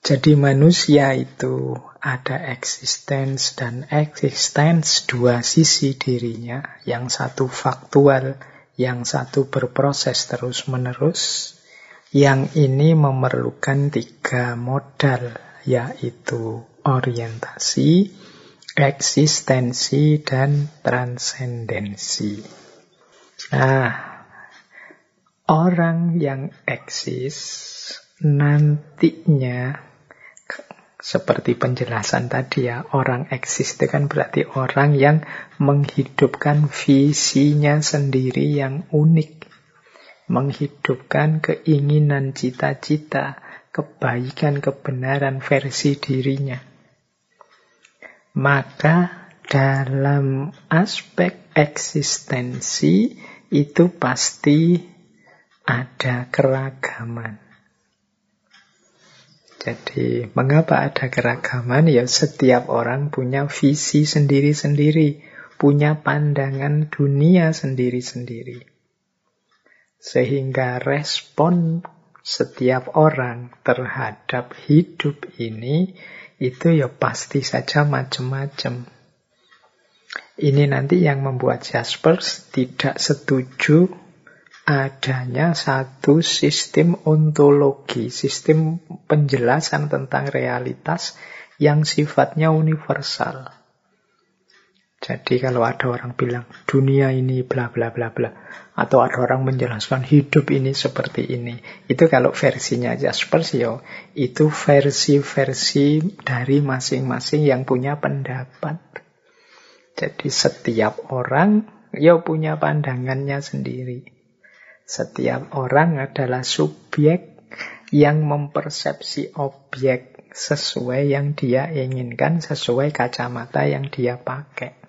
Jadi manusia itu ada eksistens dan eksistens dua sisi dirinya, yang satu faktual, yang satu berproses terus-menerus, yang ini memerlukan tiga modal, yaitu orientasi, eksistensi, dan transendensi. Nah, orang yang eksis nantinya seperti penjelasan tadi ya, orang eksis itu kan berarti orang yang menghidupkan visinya sendiri yang unik. Menghidupkan keinginan cita-cita, kebaikan, kebenaran versi dirinya. Maka dalam aspek eksistensi itu pasti ada keragaman. Jadi, mengapa ada keragaman? Ya, setiap orang punya visi sendiri-sendiri, punya pandangan dunia sendiri-sendiri. Sehingga respon setiap orang terhadap hidup ini itu ya pasti saja macam-macam. Ini nanti yang membuat Jaspers tidak setuju adanya satu sistem ontologi, sistem penjelasan tentang realitas yang sifatnya universal. Jadi kalau ada orang bilang dunia ini bla bla bla bla atau ada orang menjelaskan hidup ini seperti ini, itu kalau versinya Jaspers yo itu versi-versi dari masing-masing yang punya pendapat. Jadi setiap orang ya punya pandangannya sendiri. Setiap orang adalah subjek yang mempersepsi objek sesuai yang dia inginkan, sesuai kacamata yang dia pakai.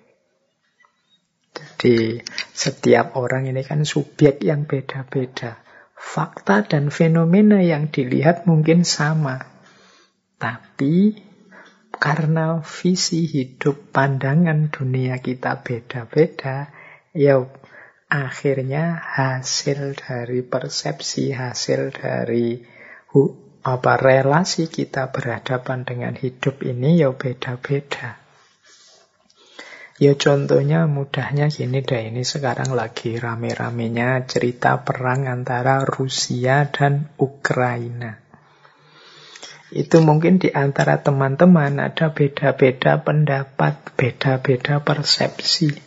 Jadi setiap orang ini kan subjek yang beda-beda. Fakta dan fenomena yang dilihat mungkin sama. Tapi karena visi hidup pandangan dunia kita beda-beda, ya akhirnya hasil dari persepsi, hasil dari apa relasi kita berhadapan dengan hidup ini ya beda-beda. Ya contohnya mudahnya gini deh, ini sekarang lagi rame-ramenya cerita perang antara Rusia dan Ukraina. Itu mungkin di antara teman-teman ada beda-beda pendapat, beda-beda persepsi.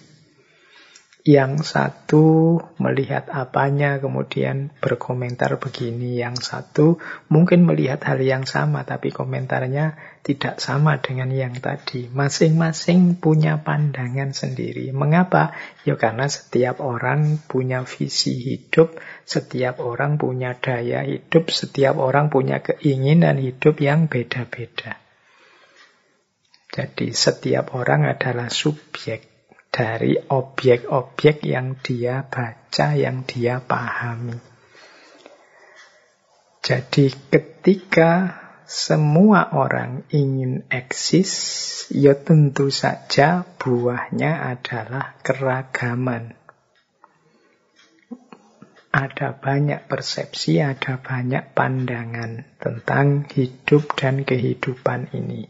Yang satu melihat apanya, kemudian berkomentar begini. Yang satu mungkin melihat hal yang sama, tapi komentarnya tidak sama dengan yang tadi. Masing-masing punya pandangan sendiri. Mengapa? Ya karena setiap orang punya visi hidup, setiap orang punya daya hidup, setiap orang punya keinginan hidup yang beda-beda. Jadi setiap orang adalah subjek dari objek-objek yang dia baca, yang dia pahami. Jadi ketika semua orang ingin eksis, ya tentu saja buahnya adalah keragaman. Ada banyak persepsi, ada banyak pandangan tentang hidup dan kehidupan ini.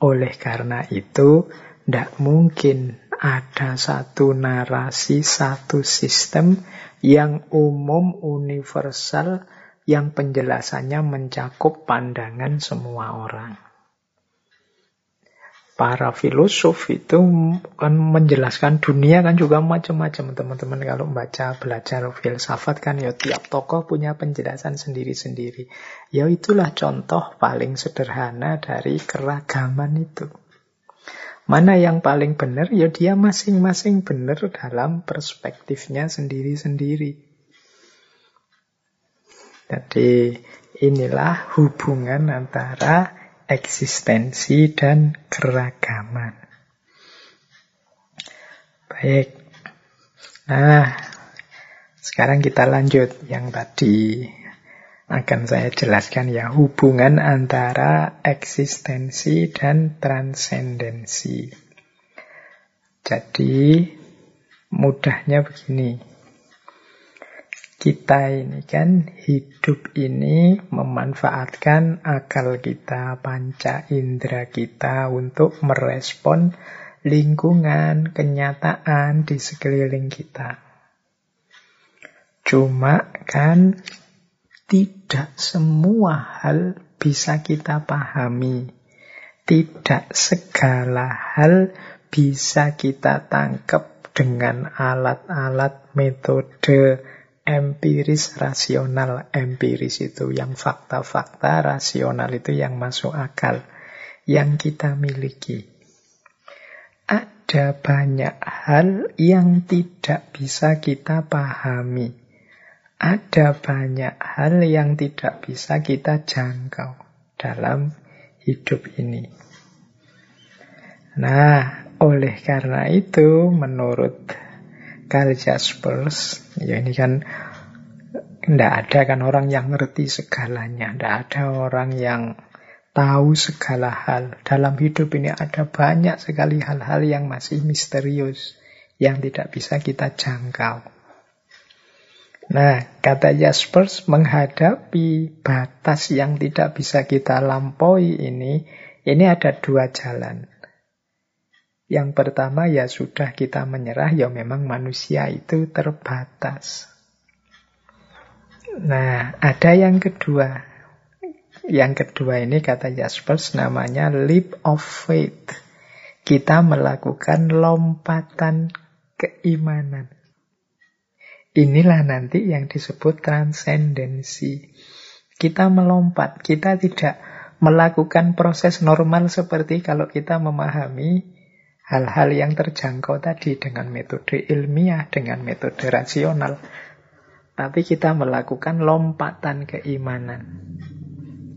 Oleh karena itu, tidak mungkin ada satu narasi, satu sistem yang umum, universal, yang penjelasannya mencakup pandangan semua orang. Para filosof itu kan menjelaskan dunia kan juga macam-macam teman-teman kalau membaca belajar filsafat kan ya tiap tokoh punya penjelasan sendiri-sendiri. Ya itulah contoh paling sederhana dari keragaman itu. Mana yang paling benar? Ya dia masing-masing benar dalam perspektifnya sendiri-sendiri. Jadi inilah hubungan antara eksistensi dan keragaman. Baik. Nah, sekarang kita lanjut yang tadi akan saya jelaskan ya hubungan antara eksistensi dan transendensi. Jadi mudahnya begini. Kita ini kan hidup ini memanfaatkan akal kita, panca indera kita untuk merespon lingkungan, kenyataan di sekeliling kita. Cuma kan tidak semua hal bisa kita pahami. Tidak segala hal bisa kita tangkap dengan alat-alat metode empiris rasional. Empiris itu yang fakta-fakta, rasional itu yang masuk akal. Yang kita miliki. Ada banyak hal yang tidak bisa kita pahami ada banyak hal yang tidak bisa kita jangkau dalam hidup ini. Nah, oleh karena itu, menurut Karl Jaspers, ya ini kan tidak ada kan orang yang ngerti segalanya, tidak ada orang yang tahu segala hal. Dalam hidup ini ada banyak sekali hal-hal yang masih misterius, yang tidak bisa kita jangkau. Nah, kata Jaspers menghadapi batas yang tidak bisa kita lampaui ini, ini ada dua jalan. Yang pertama ya sudah kita menyerah, ya memang manusia itu terbatas. Nah, ada yang kedua. Yang kedua ini kata Jaspers namanya leap of faith. Kita melakukan lompatan keimanan. Inilah nanti yang disebut transendensi. Kita melompat, kita tidak melakukan proses normal seperti kalau kita memahami hal-hal yang terjangkau tadi dengan metode ilmiah, dengan metode rasional. Tapi kita melakukan lompatan keimanan.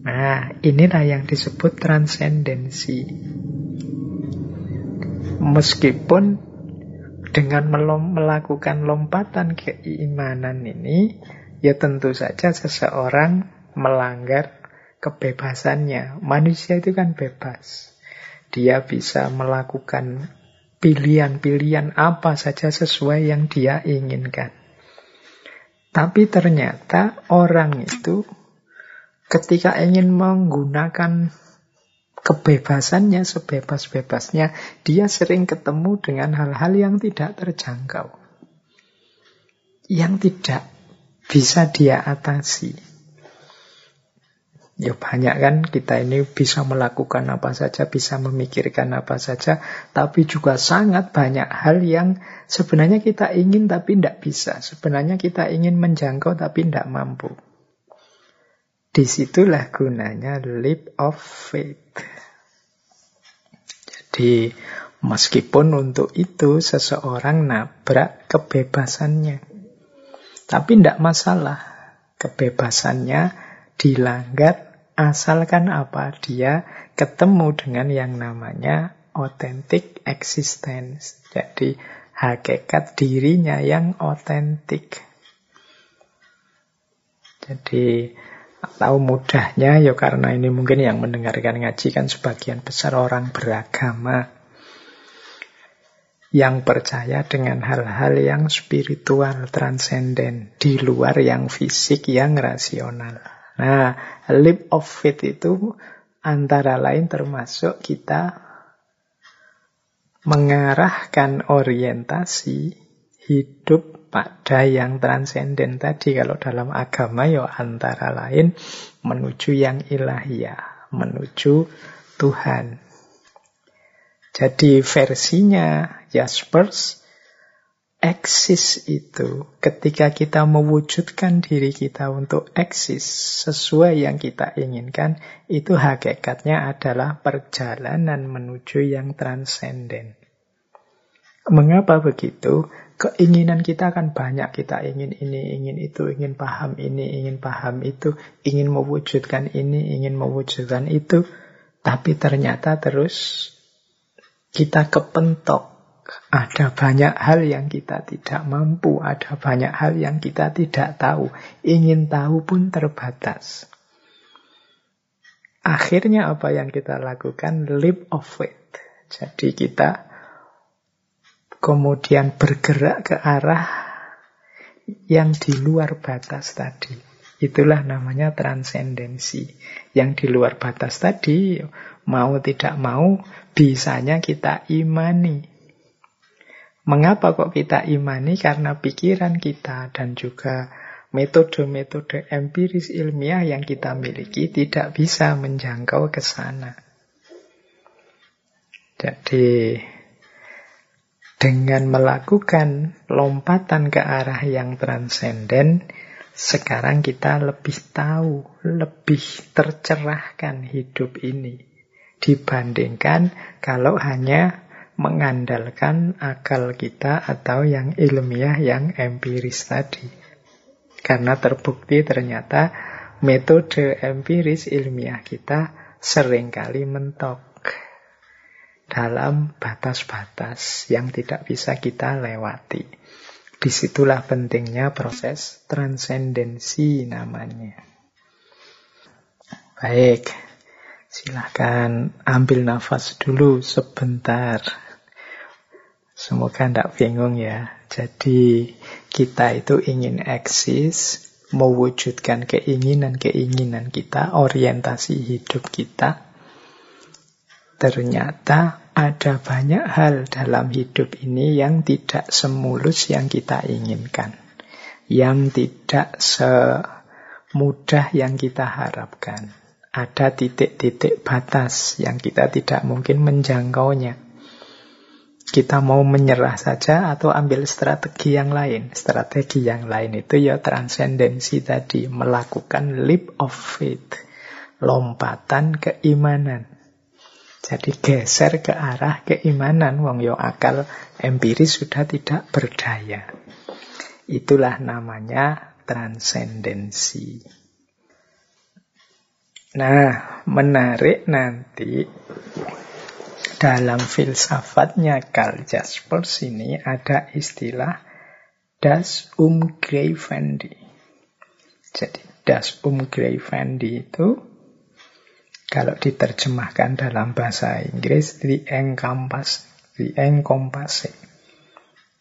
Nah, inilah yang disebut transendensi. Meskipun dengan melakukan lompatan keimanan ini, ya tentu saja seseorang melanggar kebebasannya. Manusia itu kan bebas. Dia bisa melakukan pilihan-pilihan apa saja sesuai yang dia inginkan. Tapi ternyata orang itu ketika ingin menggunakan kebebasannya sebebas-bebasnya, dia sering ketemu dengan hal-hal yang tidak terjangkau. Yang tidak bisa dia atasi. Ya banyak kan kita ini bisa melakukan apa saja, bisa memikirkan apa saja, tapi juga sangat banyak hal yang sebenarnya kita ingin tapi tidak bisa. Sebenarnya kita ingin menjangkau tapi tidak mampu. Di situlah gunanya leap of faith. Jadi meskipun untuk itu seseorang nabrak kebebasannya. Tapi tidak masalah. Kebebasannya dilanggar asalkan apa? Dia ketemu dengan yang namanya authentic existence. Jadi hakikat dirinya yang otentik. Jadi tahu mudahnya ya karena ini mungkin yang mendengarkan ngaji kan sebagian besar orang beragama yang percaya dengan hal-hal yang spiritual, transenden, di luar yang fisik, yang rasional. Nah, leap of faith itu antara lain termasuk kita mengarahkan orientasi hidup pada yang transenden tadi kalau dalam agama ya antara lain menuju yang ilahiyah, menuju Tuhan. Jadi versinya Jaspers eksis itu ketika kita mewujudkan diri kita untuk eksis sesuai yang kita inginkan itu hakikatnya adalah perjalanan menuju yang transenden. Mengapa begitu? Keinginan kita kan banyak. Kita ingin ini, ingin itu, ingin paham ini, ingin paham itu, ingin mewujudkan ini, ingin mewujudkan itu. Tapi ternyata terus kita kepentok. Ada banyak hal yang kita tidak mampu, ada banyak hal yang kita tidak tahu. Ingin tahu pun terbatas. Akhirnya apa yang kita lakukan? Leap of faith. Jadi kita kemudian bergerak ke arah yang di luar batas tadi. Itulah namanya transendensi. Yang di luar batas tadi, mau tidak mau, bisanya kita imani. Mengapa kok kita imani? Karena pikiran kita dan juga metode-metode empiris ilmiah yang kita miliki tidak bisa menjangkau ke sana. Jadi dengan melakukan lompatan ke arah yang transenden, sekarang kita lebih tahu, lebih tercerahkan hidup ini dibandingkan kalau hanya mengandalkan akal kita atau yang ilmiah, yang empiris tadi. Karena terbukti ternyata metode empiris ilmiah kita sering kali mentok dalam batas-batas yang tidak bisa kita lewati. Di situlah pentingnya proses transendensi namanya. Baik, silahkan ambil nafas dulu sebentar. Semoga tidak bingung ya. Jadi kita itu ingin eksis, mewujudkan keinginan-keinginan kita, orientasi hidup kita, ternyata ada banyak hal dalam hidup ini yang tidak semulus yang kita inginkan. Yang tidak semudah yang kita harapkan. Ada titik-titik batas yang kita tidak mungkin menjangkaunya. Kita mau menyerah saja atau ambil strategi yang lain. Strategi yang lain itu ya transendensi tadi. Melakukan leap of faith. Lompatan keimanan. Jadi geser ke arah keimanan. Wong yo akal empiris sudah tidak berdaya. Itulah namanya transendensi. Nah, menarik nanti dalam filsafatnya Karl Jaspers ini ada istilah das Umgreifendi. Jadi das Umgreifendi itu kalau diterjemahkan dalam bahasa Inggris the encompass, the encompass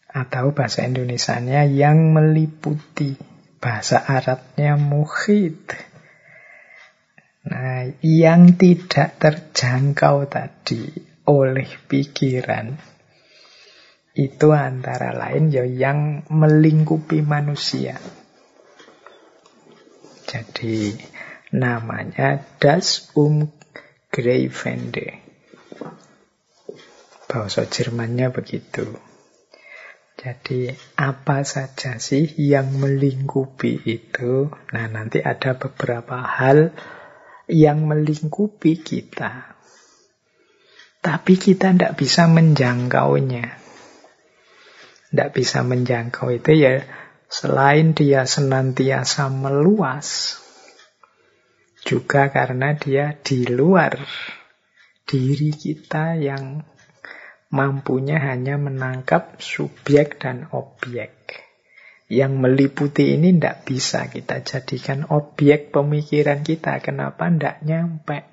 atau bahasa Indonesianya yang meliputi bahasa Arabnya muhid Nah, yang tidak terjangkau tadi oleh pikiran itu antara lain ya yang melingkupi manusia. Jadi namanya das Umgreifende. Bahasa Jermannya begitu. Jadi apa saja sih yang melingkupi itu? Nah nanti ada beberapa hal yang melingkupi kita. Tapi kita tidak bisa menjangkaunya. Tidak bisa menjangkau itu ya selain dia senantiasa meluas, juga karena dia di luar diri kita yang mampunya hanya menangkap subjek dan objek yang meliputi ini tidak bisa kita jadikan objek pemikiran kita. Kenapa tidak nyampe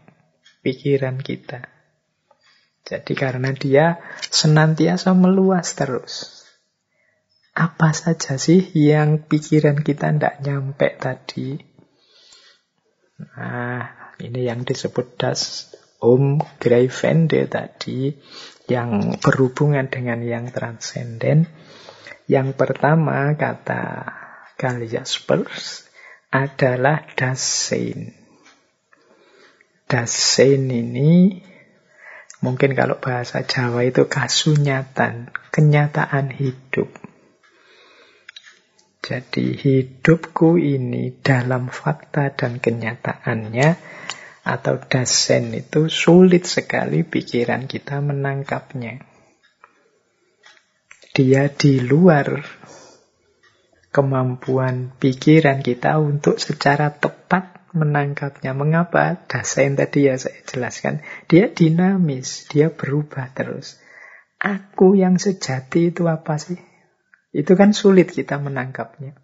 pikiran kita? Jadi karena dia senantiasa meluas terus. Apa saja sih yang pikiran kita tidak nyampe tadi? Nah, ini yang disebut das Om Greifende tadi, yang berhubungan dengan yang transenden. Yang pertama kata Karl Jaspers adalah Dasein. Dasein ini mungkin kalau bahasa Jawa itu kasunyatan, kenyataan hidup. Jadi hidupku ini dalam fakta dan kenyataannya atau dasen itu sulit sekali pikiran kita menangkapnya dia di luar kemampuan pikiran kita untuk secara tepat menangkapnya. Mengapa? Dasain tadi ya saya jelaskan. Dia dinamis, dia berubah terus. Aku yang sejati itu apa sih? Itu kan sulit kita menangkapnya.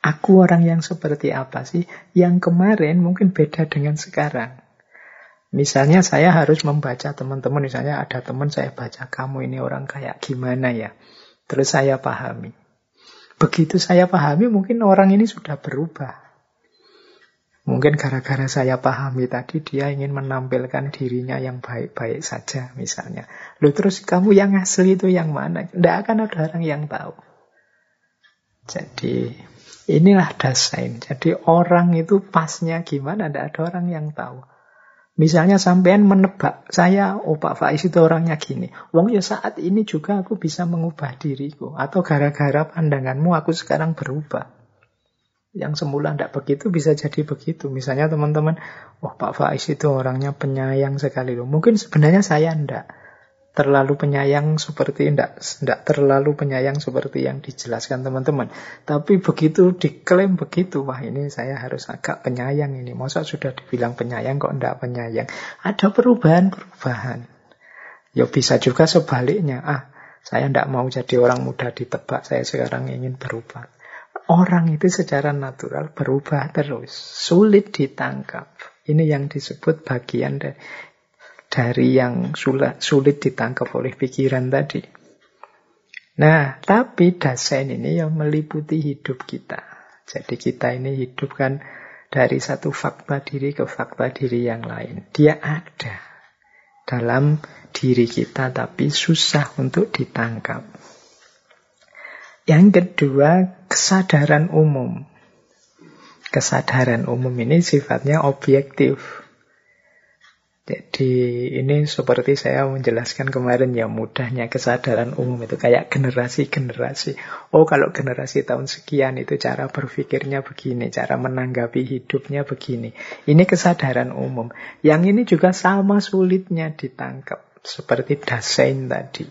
Aku orang yang seperti apa sih? Yang kemarin mungkin beda dengan sekarang. Misalnya saya harus membaca teman-teman, misalnya ada teman saya baca, kamu ini orang kayak gimana ya? Terus saya pahami. Begitu saya pahami, mungkin orang ini sudah berubah. Mungkin gara-gara saya pahami tadi, dia ingin menampilkan dirinya yang baik-baik saja, misalnya. Lalu terus kamu yang asli itu yang mana? Tidak akan ada orang yang tahu. Jadi, inilah dasain. Jadi orang itu pasnya gimana, tidak ada orang yang tahu. Misalnya sampean menebak, saya, oh Pak Faiz itu orangnya gini. Wong ya saat ini juga aku bisa mengubah diriku. Atau gara-gara pandanganmu aku sekarang berubah. Yang semula tidak begitu bisa jadi begitu. Misalnya teman-teman, wah Pak Faiz itu orangnya penyayang sekali loh. Mungkin sebenarnya saya tidak terlalu penyayang seperti tidak tidak terlalu penyayang seperti yang dijelaskan teman-teman. Tapi begitu diklaim begitu, wah ini saya harus agak penyayang ini. Masa sudah dibilang penyayang kok tidak penyayang? Ada perubahan-perubahan. Ya bisa juga sebaliknya. Ah, saya tidak mau jadi orang muda ditebak, saya sekarang ingin berubah. Orang itu secara natural berubah terus, sulit ditangkap. Ini yang disebut bagian dari dari yang sulit, sulit ditangkap oleh pikiran tadi. Nah, tapi dasen ini yang meliputi hidup kita. Jadi kita ini hidup kan dari satu fakta diri ke fakta diri yang lain. Dia ada dalam diri kita tapi susah untuk ditangkap. Yang kedua, kesadaran umum. Kesadaran umum ini sifatnya objektif. Jadi ini seperti saya menjelaskan kemarin ya mudahnya kesadaran umum itu kayak generasi-generasi. Oh kalau generasi tahun sekian itu cara berpikirnya begini, cara menanggapi hidupnya begini. Ini kesadaran umum. Yang ini juga sama sulitnya ditangkap. Seperti Dasein tadi.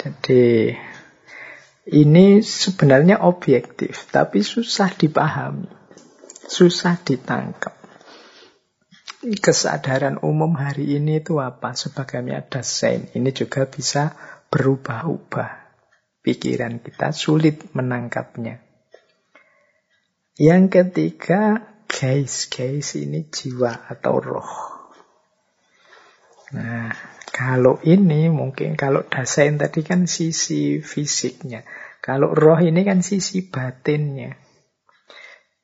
Jadi ini sebenarnya objektif, tapi susah dipahami. Susah ditangkap kesadaran umum hari ini itu apa? Sebagaimana ada sein. Ini juga bisa berubah-ubah. Pikiran kita sulit menangkapnya. Yang ketiga, gaze. Gaze ini jiwa atau roh. Nah, kalau ini mungkin kalau dasain tadi kan sisi fisiknya. Kalau roh ini kan sisi batinnya.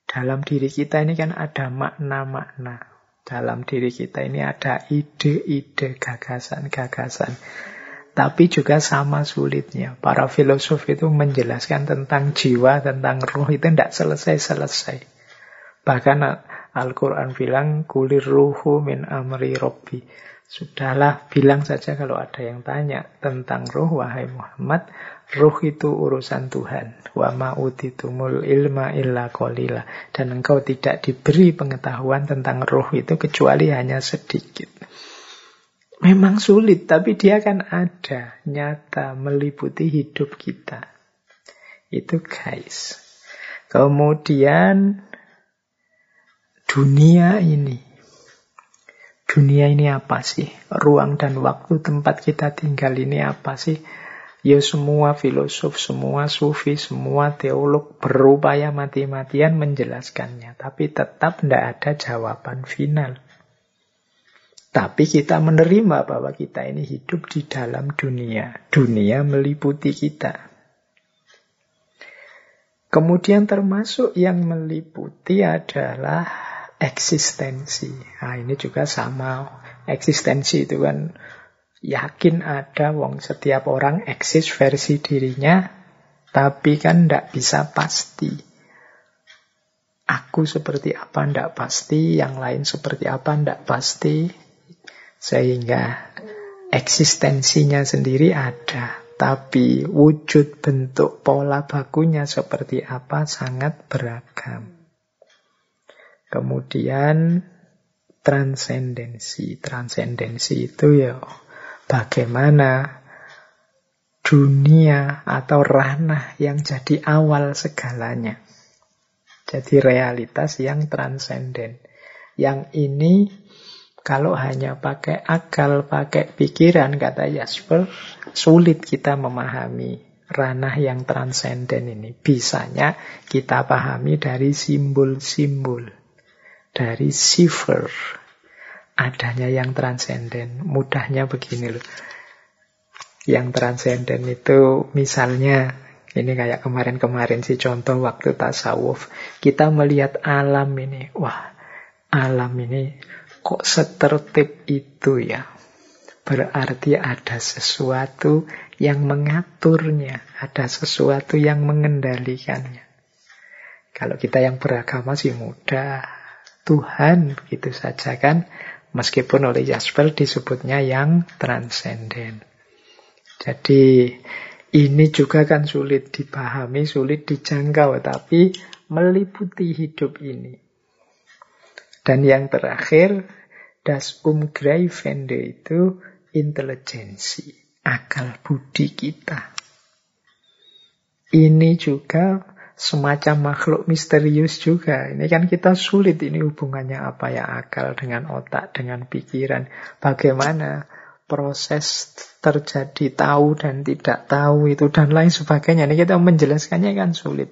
Dalam diri kita ini kan ada makna-makna. Dalam diri kita ini ada ide-ide, gagasan-gagasan. Tapi juga sama sulitnya. Para filosof itu menjelaskan tentang jiwa, tentang roh itu tidak selesai-selesai. Bahkan Al-Quran bilang, kulir ruhu min amri robbi. Sudahlah, bilang saja kalau ada yang tanya tentang roh, wahai Muhammad, Ruh itu urusan Tuhan. Wa ma'utitumul ilma illa qalila. Dan engkau tidak diberi pengetahuan tentang roh itu kecuali hanya sedikit. Memang sulit, tapi dia kan ada, nyata, meliputi hidup kita. Itu guys. Kemudian dunia ini. Dunia ini apa sih? Ruang dan waktu tempat kita tinggal ini apa sih? Ya semua filosof, semua sufi, semua teolog berupaya mati-matian menjelaskannya. Tapi tetap tidak ada jawaban final. Tapi kita menerima bahwa kita ini hidup di dalam dunia. Dunia meliputi kita. Kemudian termasuk yang meliputi adalah eksistensi. Nah, ini juga sama. Eksistensi itu kan yakin ada wong setiap orang eksis versi dirinya, tapi kan tidak bisa pasti. Aku seperti apa tidak pasti, yang lain seperti apa tidak pasti, sehingga eksistensinya sendiri ada, tapi wujud bentuk pola bakunya seperti apa sangat beragam. Kemudian transendensi. Transendensi itu ya bagaimana dunia atau ranah yang jadi awal segalanya. Jadi realitas yang transenden. Yang ini kalau hanya pakai akal, pakai pikiran, kata Jasper, sulit kita memahami ranah yang transenden ini. Bisanya kita pahami dari simbol-simbol. Dari cipher, adanya yang transenden. Mudahnya begini loh. Yang transenden itu misalnya ini kayak kemarin-kemarin sih contoh waktu tasawuf. Kita melihat alam ini. Wah, alam ini kok setertib itu ya. Berarti ada sesuatu yang mengaturnya. Ada sesuatu yang mengendalikannya. Kalau kita yang beragama sih mudah. Tuhan begitu saja kan Meskipun oleh Jasper disebutnya yang transenden. Jadi ini juga kan sulit dipahami, sulit dijangkau, tapi meliputi hidup ini. Dan yang terakhir, das Umgreifende itu intelijensi, akal budi kita. Ini juga semacam makhluk misterius juga. Ini kan kita sulit ini hubungannya apa ya akal dengan otak, dengan pikiran. Bagaimana proses terjadi tahu dan tidak tahu itu dan lain sebagainya. Ini kita menjelaskannya kan sulit.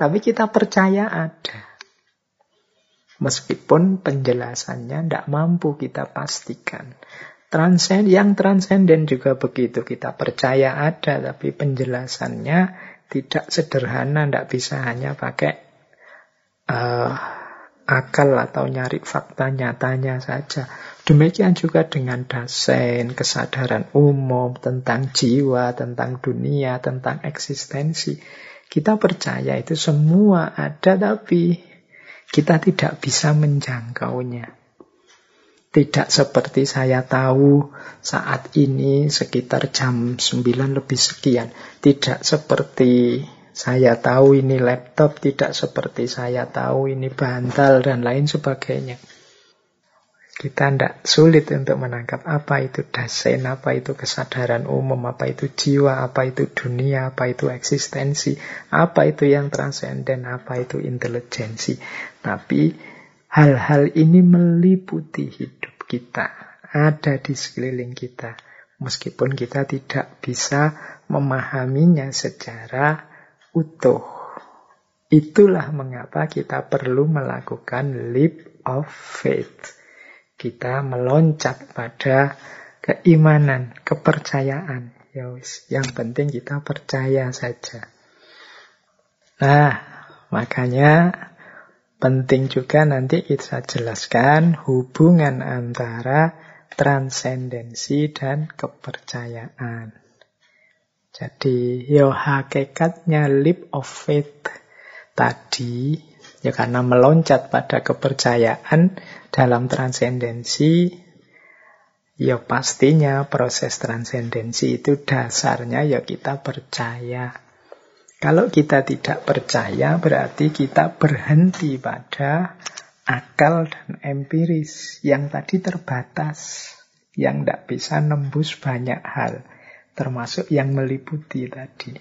Tapi kita percaya ada. Meskipun penjelasannya tidak mampu kita pastikan. Transend, yang transenden juga begitu. Kita percaya ada, tapi penjelasannya tidak sederhana, tidak bisa hanya pakai uh, akal atau nyari fakta nyatanya saja. Demikian juga dengan dasen, kesadaran umum tentang jiwa, tentang dunia, tentang eksistensi. Kita percaya itu semua ada, tapi kita tidak bisa menjangkaunya. Tidak seperti saya tahu saat ini sekitar jam 9 lebih sekian. Tidak seperti saya tahu ini laptop, tidak seperti saya tahu ini bantal dan lain sebagainya. Kita tidak sulit untuk menangkap apa itu dasen, apa itu kesadaran umum, apa itu jiwa, apa itu dunia, apa itu eksistensi, apa itu yang transenden, apa itu intelijensi. Tapi hal-hal ini meliputi hidup kita, ada di sekeliling kita. Meskipun kita tidak bisa memahaminya secara utuh. Itulah mengapa kita perlu melakukan leap of faith kita meloncat pada keimanan, kepercayaan. Ya yang penting kita percaya saja. Nah, makanya penting juga nanti kita jelaskan hubungan antara transendensi dan kepercayaan. Jadi, yo hakikatnya leap of faith tadi Ya karena meloncat pada kepercayaan dalam transendensi, ya pastinya proses transendensi itu dasarnya ya kita percaya. Kalau kita tidak percaya berarti kita berhenti pada akal dan empiris yang tadi terbatas, yang tidak bisa nembus banyak hal, termasuk yang meliputi tadi.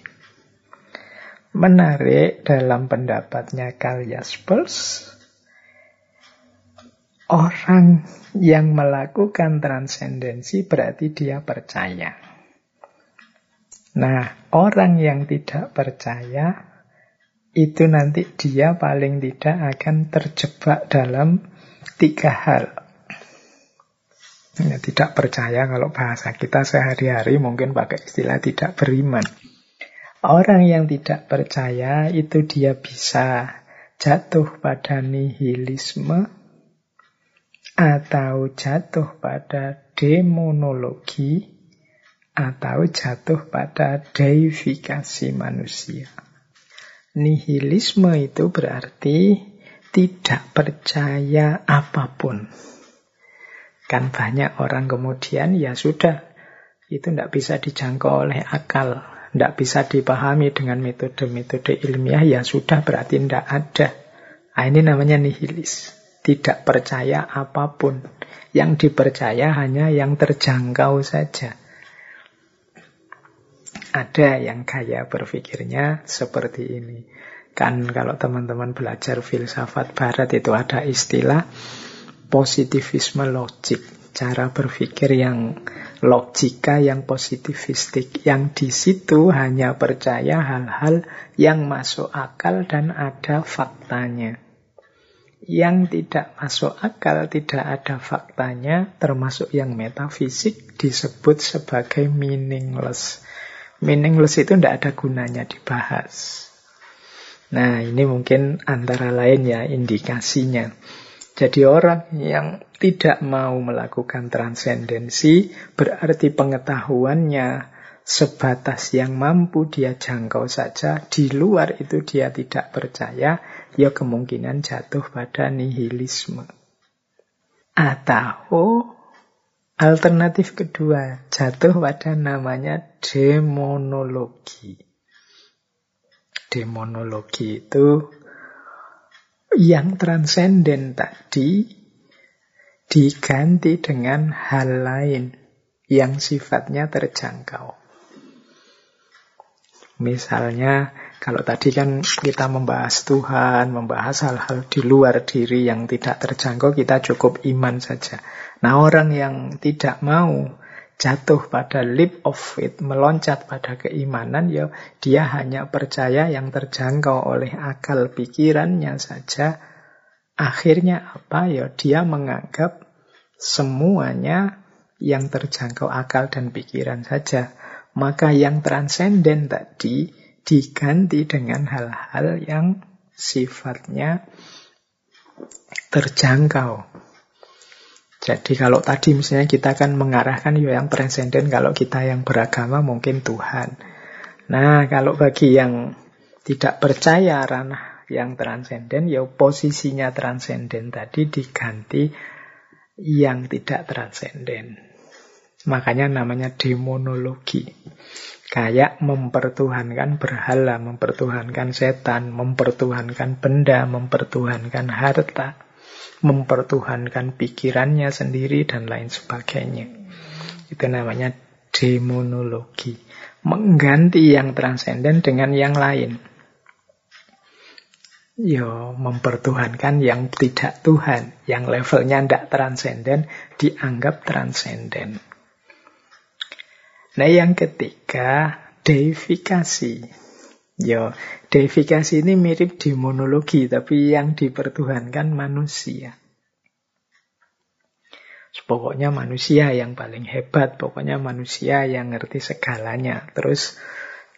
Menarik dalam pendapatnya Karl Jaspers, orang yang melakukan transendensi berarti dia percaya. Nah, orang yang tidak percaya itu nanti dia paling tidak akan terjebak dalam tiga hal. Ya, tidak percaya kalau bahasa kita sehari-hari mungkin pakai istilah tidak beriman. Orang yang tidak percaya itu dia bisa jatuh pada nihilisme atau jatuh pada demonologi atau jatuh pada deifikasi manusia. Nihilisme itu berarti tidak percaya apa pun. Kan banyak orang kemudian ya sudah, itu tidak bisa dijangkau oleh akal tidak bisa dipahami dengan metode-metode ilmiah, ya sudah berarti tidak ada. Nah, ini namanya nihilis. Tidak percaya apa pun. Yang dipercaya hanya yang terjangkau saja. Ada yang gaya berpikirnya seperti ini. Kan kalau teman-teman belajar filsafat barat itu ada istilah positivisme logik. Cara berpikir yang logika yang positivistik yang di situ hanya percaya hal-hal yang masuk akal dan ada faktanya. Yang tidak masuk akal, tidak ada faktanya, termasuk yang metafisik disebut sebagai meaningless. Meaningless itu tidak ada gunanya dibahas. Nah, ini mungkin antara lain ya indikasinya. Jadi orang yang tidak mau melakukan transendensi berarti pengetahuannya sebatas yang mampu dia jangkau saja, di luar itu dia tidak percaya, ya kemungkinan jatuh pada nihilisme. Atau alternatif kedua, jatuh pada namanya demonologi. Demonologi itu yang transenden tadi diganti dengan hal lain yang sifatnya terjangkau. Misalnya, kalau tadi kan kita membahas Tuhan, membahas hal-hal di luar diri yang tidak terjangkau, kita cukup iman saja. Nah, orang yang tidak mau jatuh pada leap of faith, meloncat pada keimanan, ya dia hanya percaya yang terjangkau oleh akal pikirannya saja. Akhirnya apa? Ya dia menganggap semuanya yang terjangkau akal dan pikiran saja. Maka yang transenden tadi diganti dengan hal-hal yang sifatnya terjangkau. Jadi kalau tadi misalnya kita akan mengarahkan ya yang transenden, kalau kita yang beragama mungkin Tuhan. Nah kalau bagi yang tidak percaya ranah yang transenden, ya posisinya transenden tadi diganti yang tidak transenden. Makanya namanya demonologi. Kayak mempertuhankan berhala, mempertuhankan setan, mempertuhankan benda, mempertuhankan harta, mempertuhankan pikirannya sendiri, dan lain sebagainya. Itu namanya demonologi. Mengganti yang transenden dengan yang lain. Yo, mempertuhankan yang tidak Tuhan, yang levelnya tidak transenden, dianggap transenden. Nah yang ketiga, deifikasi. Yo, deifikasi ini mirip demonologi, tapi yang dipertuhankan manusia. Pokoknya manusia yang paling hebat, pokoknya manusia yang ngerti segalanya. Terus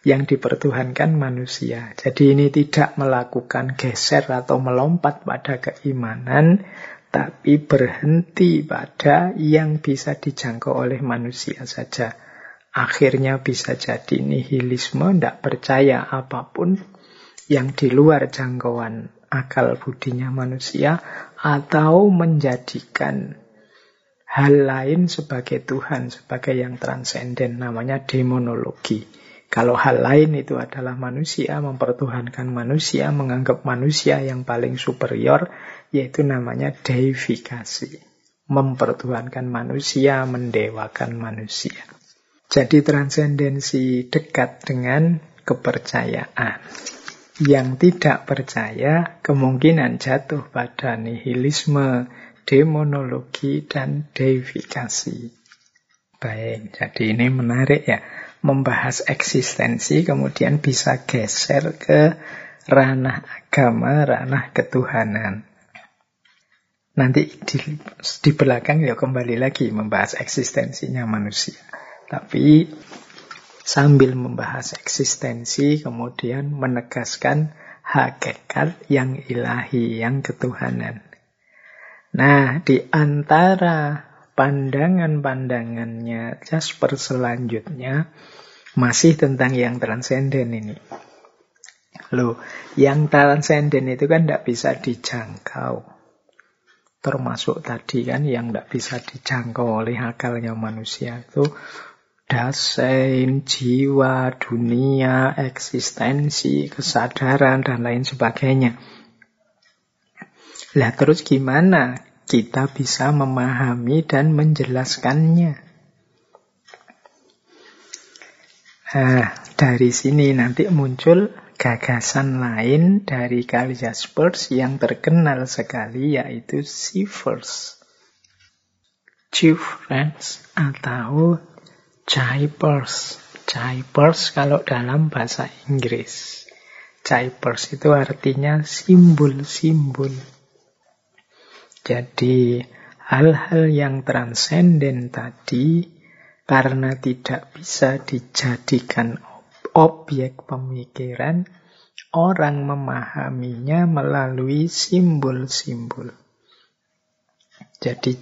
yang dipertuhankan manusia. Jadi ini tidak melakukan geser atau melompat pada keimanan, tapi berhenti pada yang bisa dijangkau oleh manusia saja akhirnya bisa jadi nihilisme, tidak percaya apa pun yang di luar jangkauan akal budinya manusia, atau menjadikan hal lain sebagai Tuhan, sebagai yang transenden, namanya demonologi. Kalau hal lain itu adalah manusia, mempertuhankan manusia, menganggap manusia yang paling superior, yaitu namanya deifikasi. Mempertuhankan manusia, mendewakan manusia. Jadi transendensi dekat dengan kepercayaan. Yang tidak percaya kemungkinan jatuh pada nihilisme, demonologi, dan deifikasi. Baik, jadi ini menarik ya. Membahas eksistensi kemudian bisa geser ke ranah agama, ranah ketuhanan. Nanti di, di belakang ya kembali lagi membahas eksistensinya manusia. Tapi sambil membahas eksistensi, kemudian menegaskan hakikat yang ilahi, yang ketuhanan. Nah, di antara pandangan-pandangannya Jasper selanjutnya masih tentang yang transenden ini. Loh, yang transenden itu kan tidak bisa dijangkau. Termasuk tadi kan yang tidak bisa dijangkau oleh akalnya manusia itu dasein, jiwa, dunia, eksistensi, kesadaran, dan lain sebagainya. Lah terus gimana kita bisa memahami dan menjelaskannya? Nah, dari sini nanti muncul gagasan lain dari Carl Jaspers yang terkenal sekali yaitu Sievers. Chief Friends atau Jaipers. Jaipers kalau dalam bahasa Inggris. Jaipers itu artinya simbol-simbol. Jadi hal-hal yang transenden tadi karena tidak bisa dijadikan objek pemikiran, orang memahaminya melalui simbol-simbol. Jadi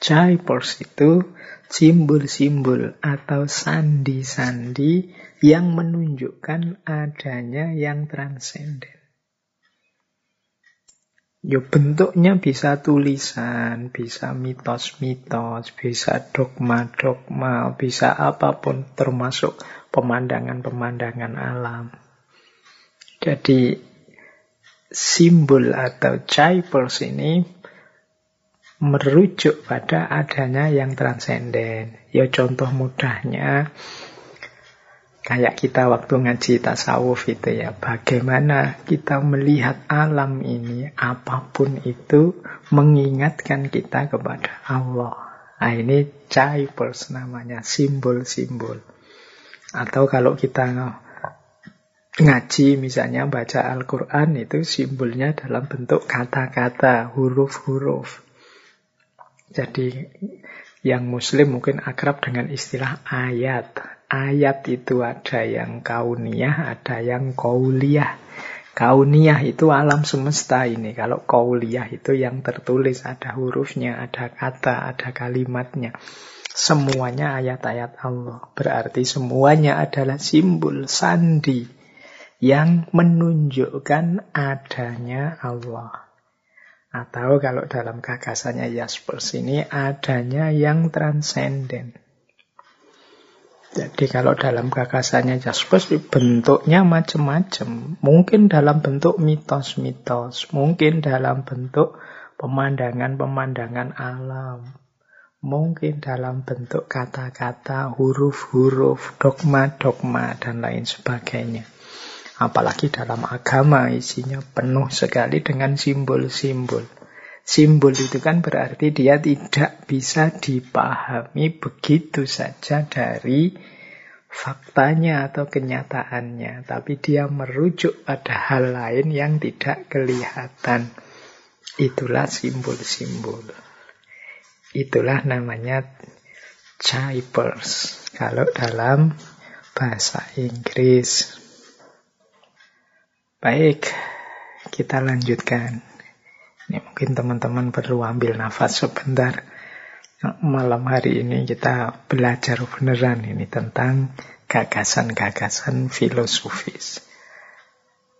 Jaipers itu simbol-simbol atau sandi-sandi yang menunjukkan adanya yang transenden. Yo bentuknya bisa tulisan, bisa mitos-mitos, bisa dogma-dogma, bisa apa pun termasuk pemandangan-pemandangan alam. Jadi simbol atau Jaipers ini merujuk pada adanya yang transenden. Ya contoh mudahnya kayak kita waktu ngaji tasawuf itu ya, bagaimana kita melihat alam ini apa pun itu mengingatkan kita kepada Allah. Nah, ini Jaipers namanya, simbol-simbol. Atau kalau kita ngaji misalnya baca Al-Quran itu simbolnya dalam bentuk kata-kata, huruf-huruf. Jadi Yang muslim mungkin akrab dengan istilah ayat. Ayat itu ada yang kauniyah, ada yang kauliyah. Kauniyah itu alam semesta ini. Kalau kauliyah itu yang tertulis, ada hurufnya, ada kata, ada kalimatnya. Semuanya ayat-ayat Allah. Berarti semuanya adalah simbol sandi yang menunjukkan adanya Allah. Atau kalau dalam gagasannya Jaspers ini adanya yang transenden. Jadi kalau dalam gagasannya Jaspers bentuknya macam-macam. Mungkin dalam bentuk mitos-mitos, mungkin dalam bentuk pemandangan-pemandangan alam, mungkin dalam bentuk kata-kata, huruf-huruf, dogma-dogma, dan lain sebagainya. Apalagi dalam agama isinya penuh sekali dengan simbol-simbol. Simbol itu kan berarti dia tidak bisa dipahami begitu saja dari faktanya atau kenyataannya. Tapi dia merujuk pada hal lain yang tidak kelihatan. Itulah simbol-simbol. Itulah namanya Chipers. Kalau dalam bahasa Inggris. Baik, kita lanjutkan. Ini mungkin teman-teman perlu ambil nafas sebentar. Malam hari ini kita belajar beneran ini tentang gagasan-gagasan filosofis.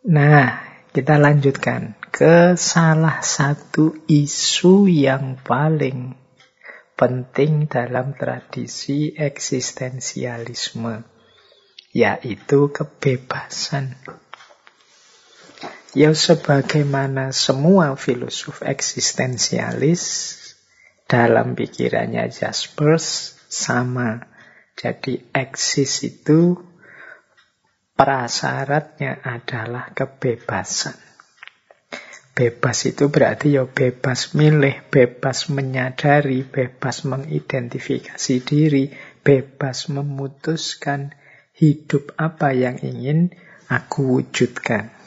Nah, kita lanjutkan ke salah satu isu yang paling penting dalam tradisi eksistensialisme, yaitu kebebasan. Ya sebagaimana semua filosof eksistensialis dalam pikirannya Jaspers sama. Jadi eksis itu prasyaratnya adalah kebebasan. Bebas itu berarti ya bebas milih, bebas menyadari, bebas mengidentifikasi diri, bebas memutuskan hidup apa yang ingin aku wujudkan.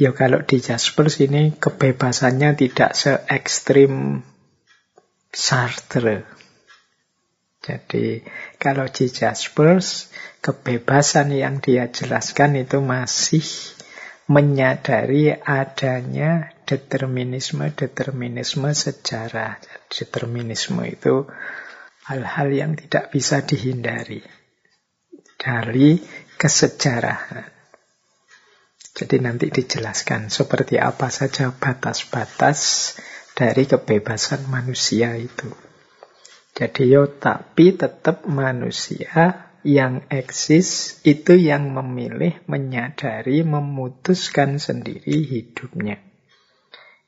Ya kalau di Jaspers ini kebebasannya tidak se ekstrim Sartre. Jadi kalau di Jaspers kebebasan yang dia jelaskan itu masih menyadari adanya determinisme-determinisme sejarah. Determinisme itu hal-hal yang tidak bisa dihindari dari kesejarahan. Jadi nanti dijelaskan seperti apa saja batas-batas dari kebebasan manusia itu. Jadi yo tapi tetap manusia yang eksis itu yang memilih, menyadari, memutuskan sendiri hidupnya.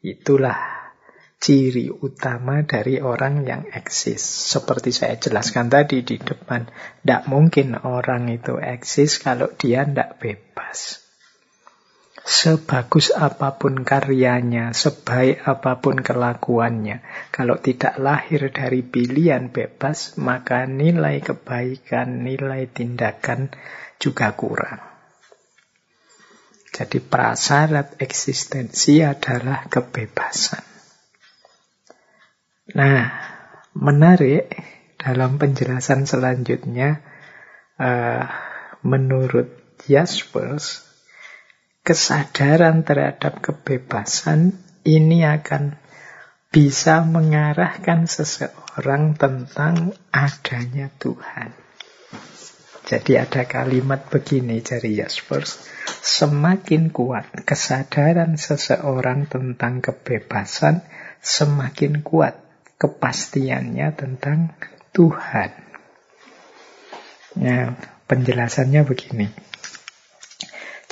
Itulah ciri utama dari orang yang eksis. Seperti saya jelaskan tadi di depan, tidak mungkin orang itu eksis kalau dia tidak bebas. Sebagus apa pun karyanya, sebaik apa pun kelakuannya, kalau tidak lahir dari pilihan bebas, maka nilai kebaikan, nilai tindakan juga kurang. Jadi prasyarat eksistensi adalah kebebasan. Nah, menarik dalam penjelasan selanjutnya, uh, menurut Jaspers, kesadaran terhadap kebebasan ini akan bisa mengarahkan seseorang tentang adanya Tuhan. Jadi ada kalimat begini dari Jaspers, semakin kuat kesadaran seseorang tentang kebebasan, semakin kuat kepastiannya tentang Tuhan. Nah, penjelasannya begini.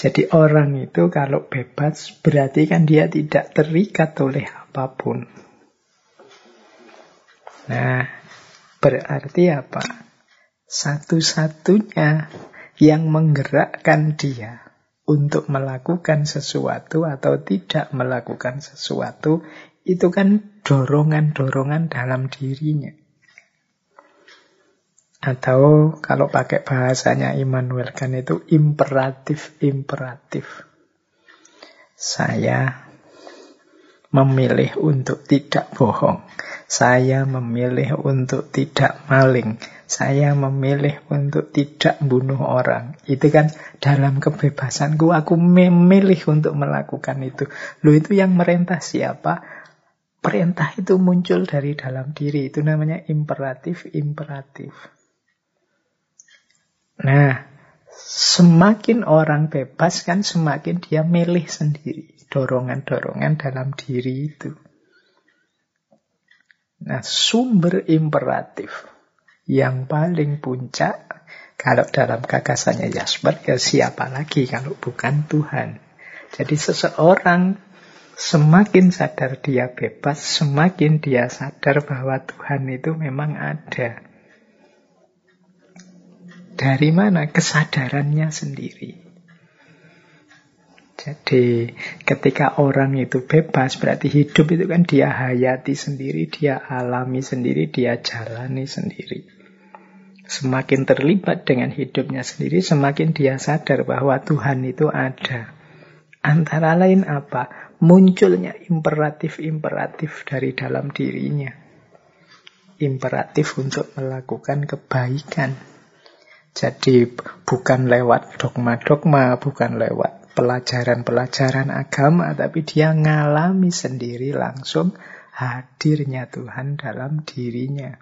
Jadi orang itu kalau bebas berarti kan dia tidak terikat oleh apa pun. Nah, berarti apa? Satu-satunya yang menggerakkan dia untuk melakukan sesuatu atau tidak melakukan sesuatu itu kan dorongan-dorongan dalam dirinya. Atau kalau pakai bahasanya Immanuel kan itu imperatif-imperatif. Saya memilih untuk tidak bohong. Saya memilih untuk tidak maling. Saya memilih untuk tidak bunuh orang. Itu kan dalam kebebasanku aku memilih untuk melakukan itu. Lu itu yang merintah siapa? Perintah itu muncul dari dalam diri. Itu namanya imperatif-imperatif. Nah, semakin orang bebas kan semakin dia milih sendiri. Dorongan-dorongan dalam diri itu. Nah, sumber imperatif yang paling puncak kalau dalam gagasannya Jasper ya siapa lagi kalau bukan Tuhan. Jadi seseorang semakin sadar dia bebas, semakin dia sadar bahwa Tuhan itu memang ada. Dari mana kesadarannya sendiri? Jadi ketika orang itu bebas berarti hidup itu kan dia hayati sendiri, dia alami sendiri, dia jalani sendiri. Semakin terlibat dengan hidupnya sendiri, semakin dia sadar bahwa Tuhan itu ada. Antara lain apa? Munculnya imperatif-imperatif dari dalam dirinya. Imperatif untuk melakukan kebaikan. Jadi bukan lewat dogma-dogma, bukan lewat pelajaran-pelajaran agama, tapi dia ngalami sendiri langsung hadirnya Tuhan dalam dirinya.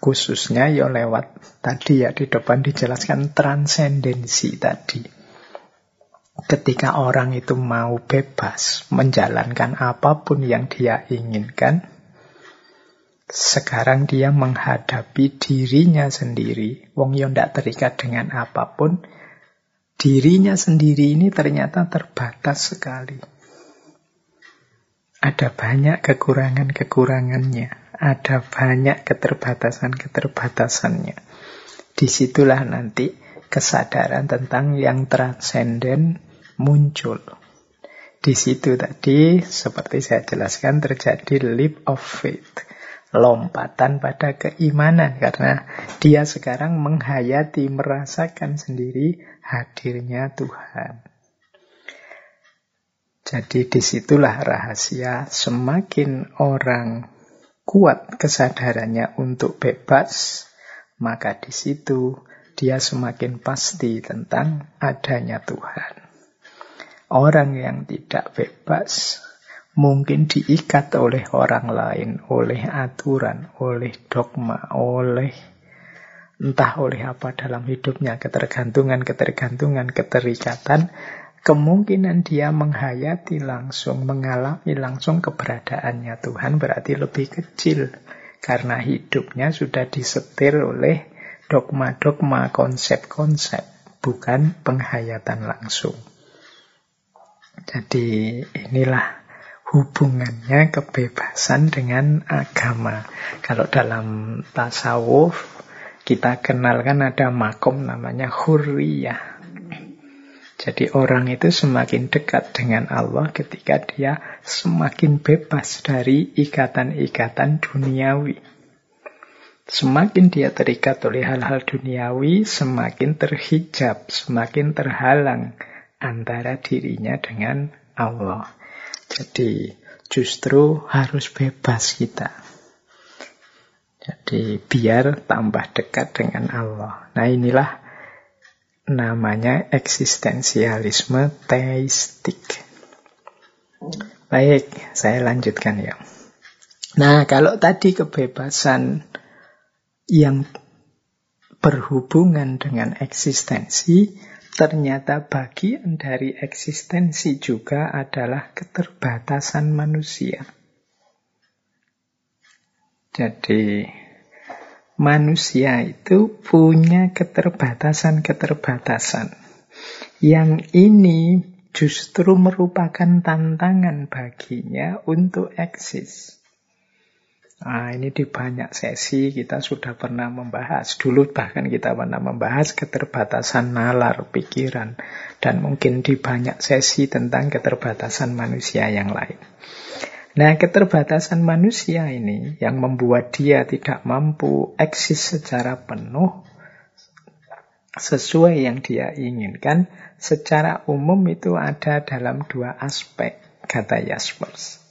Khususnya ya lewat tadi ya di depan dijelaskan transendensi tadi. Ketika orang itu mau bebas menjalankan apa pun yang dia inginkan, sekarang dia menghadapi dirinya sendiri. Wong yo ndak terikat dengan apa pun, dirinya sendiri ini ternyata terbatas sekali. Ada banyak kekurangan-kekurangannya, ada banyak keterbatasan-keterbatasannya. Di situlah nanti kesadaran tentang yang transenden muncul. Di situ tadi, seperti saya jelaskan, terjadi leap of faith lompatan pada keimanan karena dia sekarang menghayati, merasakan sendiri hadirnya Tuhan. Jadi di situlah rahasia semakin orang kuat kesadarannya untuk bebas, maka di situ dia semakin pasti tentang adanya Tuhan. Orang yang tidak bebas mungkin diikat oleh orang lain, oleh aturan, oleh dogma, oleh entah oleh apa dalam hidupnya, ketergantungan, ketergantungan, keterikatan, kemungkinan dia menghayati langsung, mengalami langsung keberadaannya Tuhan berarti lebih kecil. Karena hidupnya sudah disetir oleh dogma-dogma, konsep-konsep, bukan penghayatan langsung. Jadi inilah hubungannya kebebasan dengan agama. Kalau dalam tasawuf kita kenalkan ada makom namanya hurriyah. Jadi orang itu semakin dekat dengan Allah ketika dia semakin bebas dari ikatan-ikatan duniawi. Semakin dia terikat oleh hal-hal duniawi, semakin terhijab, semakin terhalang antara dirinya dengan Allah. Jadi justru harus bebas kita. Jadi biar tambah dekat dengan Allah. Nah inilah namanya eksistensialisme teistik. Baik, saya lanjutkan ya. Nah kalau tadi kebebasan yang berhubungan dengan eksistensi, Ternyata bagian dari eksistensi juga adalah keterbatasan manusia. Jadi manusia itu punya keterbatasan-keterbatasan. Yang ini justru merupakan tantangan baginya untuk eksis. Nah, ini di banyak sesi kita sudah pernah membahas. Dulu bahkan kita pernah membahas keterbatasan nalar pikiran. Dan mungkin di banyak sesi tentang keterbatasan manusia yang lain. Nah, keterbatasan manusia ini yang membuat dia tidak mampu eksis secara penuh sesuai yang dia inginkan, secara umum itu ada dalam dua aspek. kata Jaspers.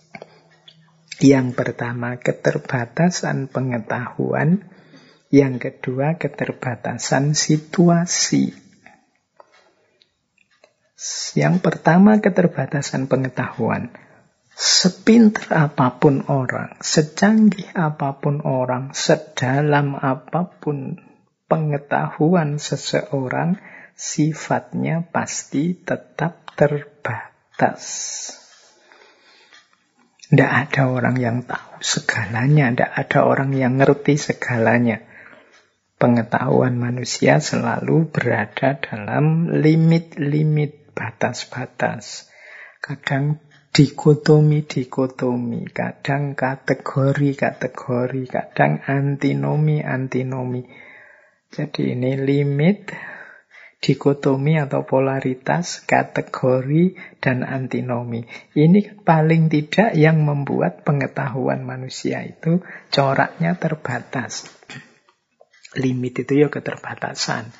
Yang pertama keterbatasan pengetahuan, yang kedua keterbatasan situasi. Yang pertama keterbatasan pengetahuan. Sepinter apa pun orang, secanggih apa pun orang, sedalam apa pun pengetahuan seseorang, sifatnya pasti tetap terbatas. Tidak ada orang yang tahu segalanya, tidak ada orang yang ngerti segalanya. Pengetahuan manusia selalu berada dalam limit-limit batas-batas. Kadang dikotomi-dikotomi, kadang kategori-kategori, kadang antinomi-antinomi. Jadi ini limit, dikotomi atau polaritas, kategori, dan antinomi. Ini paling tidak yang membuat pengetahuan manusia itu coraknya terbatas. Limit itu ya keterbatasan.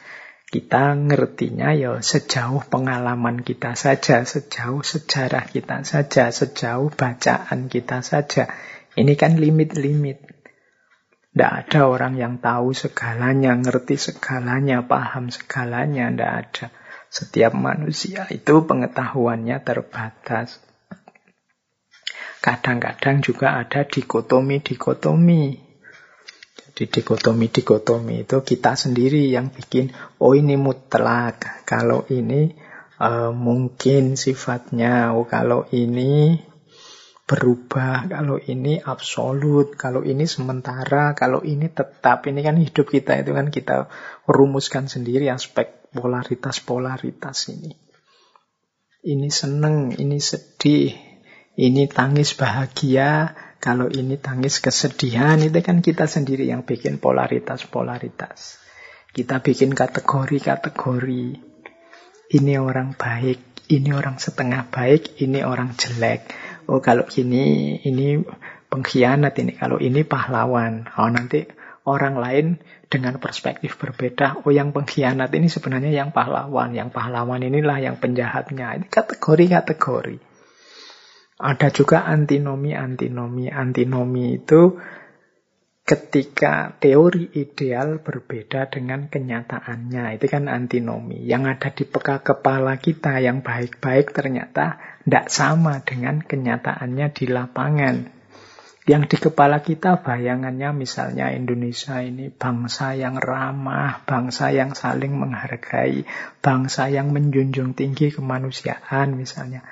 Kita ngertinya ya sejauh pengalaman kita saja, sejauh sejarah kita saja, sejauh bacaan kita saja. Ini kan limit-limit. Tidak ada orang yang tahu segalanya, ngerti segalanya, paham segalanya. Tidak ada. Setiap manusia itu pengetahuannya terbatas. Kadang-kadang juga ada dikotomi-dikotomi. Jadi dikotomi-dikotomi itu kita sendiri yang bikin, oh ini mutlak, kalau ini uh, mungkin sifatnya, oh kalau ini berubah, kalau ini absolut, kalau ini sementara, kalau ini tetap. Ini kan hidup kita itu kan kita rumuskan sendiri aspek polaritas-polaritas ini. Ini seneng, ini sedih, ini tangis bahagia, kalau ini tangis kesedihan, itu kan kita sendiri yang bikin polaritas-polaritas. Kita bikin kategori-kategori. Ini orang baik, ini orang setengah baik, ini orang jelek oh kalau gini ini pengkhianat ini, kalau ini pahlawan. Oh nanti orang lain dengan perspektif berbeda, oh yang pengkhianat ini sebenarnya yang pahlawan, yang pahlawan inilah yang penjahatnya. Ini kategori-kategori. Ada juga antinomi-antinomi. Antinomi itu ketika teori ideal berbeda dengan kenyataannya. Itu kan antinomi. Yang ada di peka kepala kita yang baik-baik ternyata tidak sama dengan kenyataannya di lapangan. Yang di kepala kita bayangannya misalnya Indonesia ini bangsa yang ramah, bangsa yang saling menghargai, bangsa yang menjunjung tinggi kemanusiaan misalnya.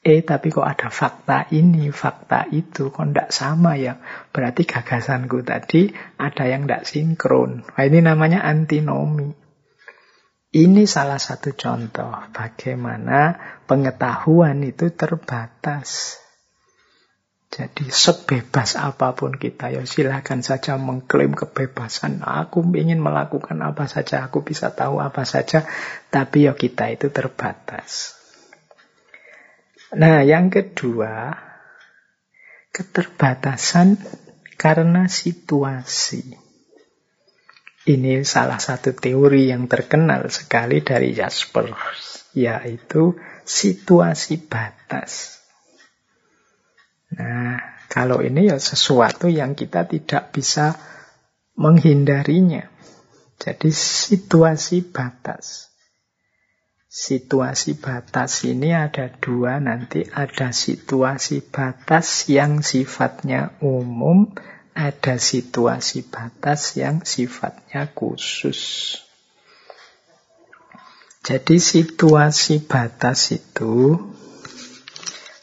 Eh, tapi kok ada fakta ini, fakta itu, kok tidak sama ya? Berarti gagasanku tadi ada yang tidak sinkron. Nah, ini namanya antinomi. Ini salah satu contoh bagaimana pengetahuan itu terbatas. Jadi sebebas apa pun kita, ya silahkan saja mengklaim kebebasan. Aku ingin melakukan apa saja, aku bisa tahu apa saja, tapi ya kita itu terbatas. Nah, yang kedua, keterbatasan karena situasi. Ini salah satu teori yang terkenal sekali dari Jasper, yaitu situasi batas. Nah, kalau ini ya sesuatu yang kita tidak bisa menghindarinya. Jadi situasi batas. Situasi batas ini ada dua nanti. Ada situasi batas yang sifatnya umum, ada situasi batas yang sifatnya khusus. Jadi situasi batas itu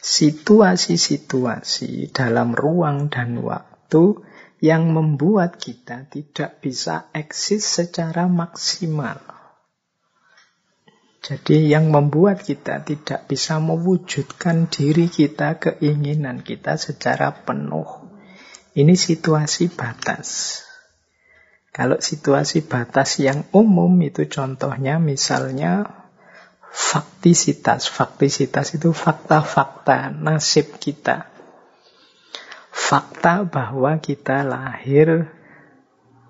situasi-situasi dalam ruang dan waktu yang membuat kita tidak bisa eksis secara maksimal. Jadi yang membuat kita tidak bisa mewujudkan diri kita, keinginan kita secara penuh. Ini situasi batas. Kalau situasi batas yang umum itu contohnya misalnya faktisitas. Faktisitas itu fakta-fakta nasib kita. Fakta bahwa kita lahir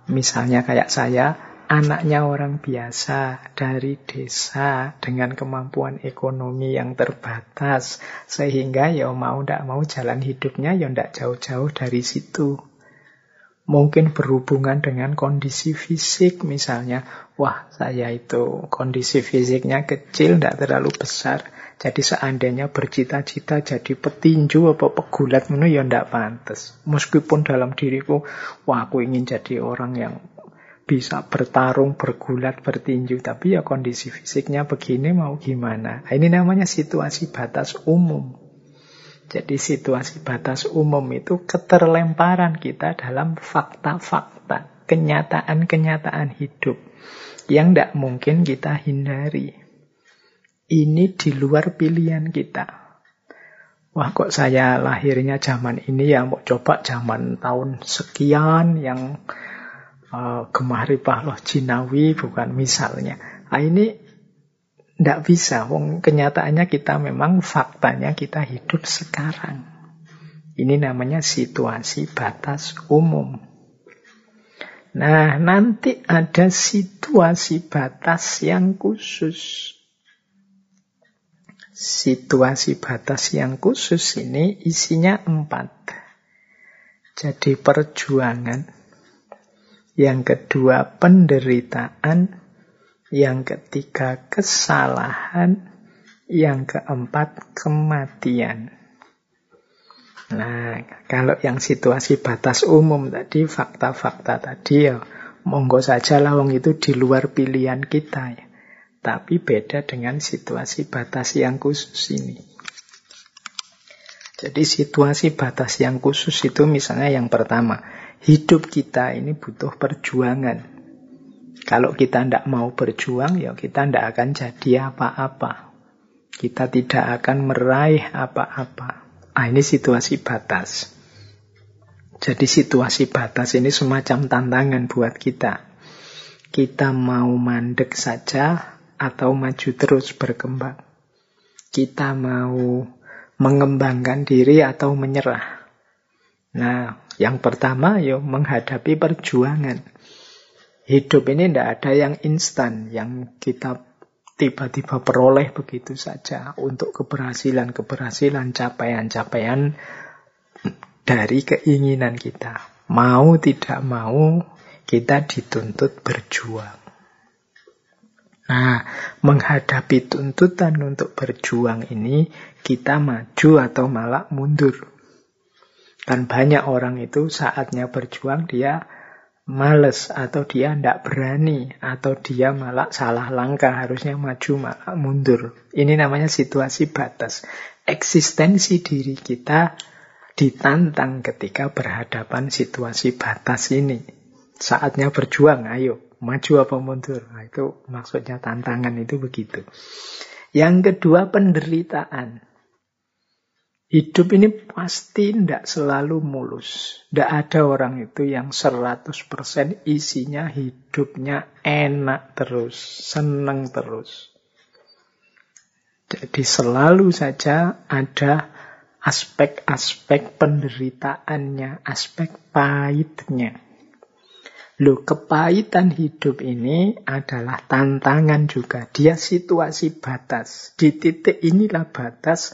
misalnya kayak saya anaknya orang biasa dari desa dengan kemampuan ekonomi yang terbatas sehingga ya mau ndak mau jalan hidupnya ya ndak jauh-jauh dari situ. Mungkin berhubungan dengan kondisi fisik misalnya, wah saya itu kondisi fisiknya kecil, ndak terlalu besar. Jadi seandainya bercita-cita jadi petinju apa pegulat itu ya ndak pantas. Meskipun dalam diriku, wah aku ingin jadi orang yang bisa bertarung, bergulat, bertinju, tapi ya kondisi fisiknya begini mau gimana. Nah, ini namanya situasi batas umum. Jadi situasi batas umum itu keterlemparan kita dalam fakta-fakta, kenyataan-kenyataan hidup yang tidak mungkin kita hindari. Ini di luar pilihan kita. Wah kok saya lahirnya zaman ini ya mau coba zaman tahun sekian yang uh, Gemah loh Jinawi bukan misalnya. Nah, ini tidak bisa. Wong kenyataannya kita memang faktanya kita hidup sekarang. Ini namanya situasi batas umum. Nah, nanti ada situasi batas yang khusus. Situasi batas yang khusus ini isinya empat. Jadi perjuangan, yang kedua penderitaan, yang ketiga kesalahan, yang keempat kematian. Nah, kalau yang situasi batas umum tadi, fakta-fakta tadi ya, monggo saja lawang itu di luar pilihan kita ya. Tapi beda dengan situasi batas yang khusus ini. Jadi situasi batas yang khusus itu misalnya yang pertama, hidup kita ini butuh perjuangan. Kalau kita tidak mau berjuang, ya kita tidak akan jadi apa-apa. Kita tidak akan meraih apa-apa. Ah, ini situasi batas. Jadi situasi batas ini semacam tantangan buat kita. Kita mau mandek saja atau maju terus berkembang. Kita mau mengembangkan diri atau menyerah. Nah, yang pertama yuk menghadapi perjuangan. Hidup ini tidak ada yang instan, yang kita tiba-tiba peroleh begitu saja untuk keberhasilan-keberhasilan, capaian-capaian dari keinginan kita. Mau tidak mau, kita dituntut berjuang. Nah, menghadapi tuntutan untuk berjuang ini, kita maju atau malah mundur. Dan banyak orang itu saatnya berjuang dia males atau dia tidak berani atau dia malah salah langkah harusnya maju malah mundur. Ini namanya situasi batas. Eksistensi diri kita ditantang ketika berhadapan situasi batas ini. Saatnya berjuang, ayo maju apa mundur. Nah, itu maksudnya tantangan itu begitu. Yang kedua penderitaan. Hidup ini pasti tidak selalu mulus. Tidak ada orang itu yang 100% isinya hidupnya enak terus, senang terus. Jadi selalu saja ada aspek-aspek penderitaannya, aspek pahitnya. Loh, kepahitan hidup ini adalah tantangan juga. Dia situasi batas. Di titik inilah batas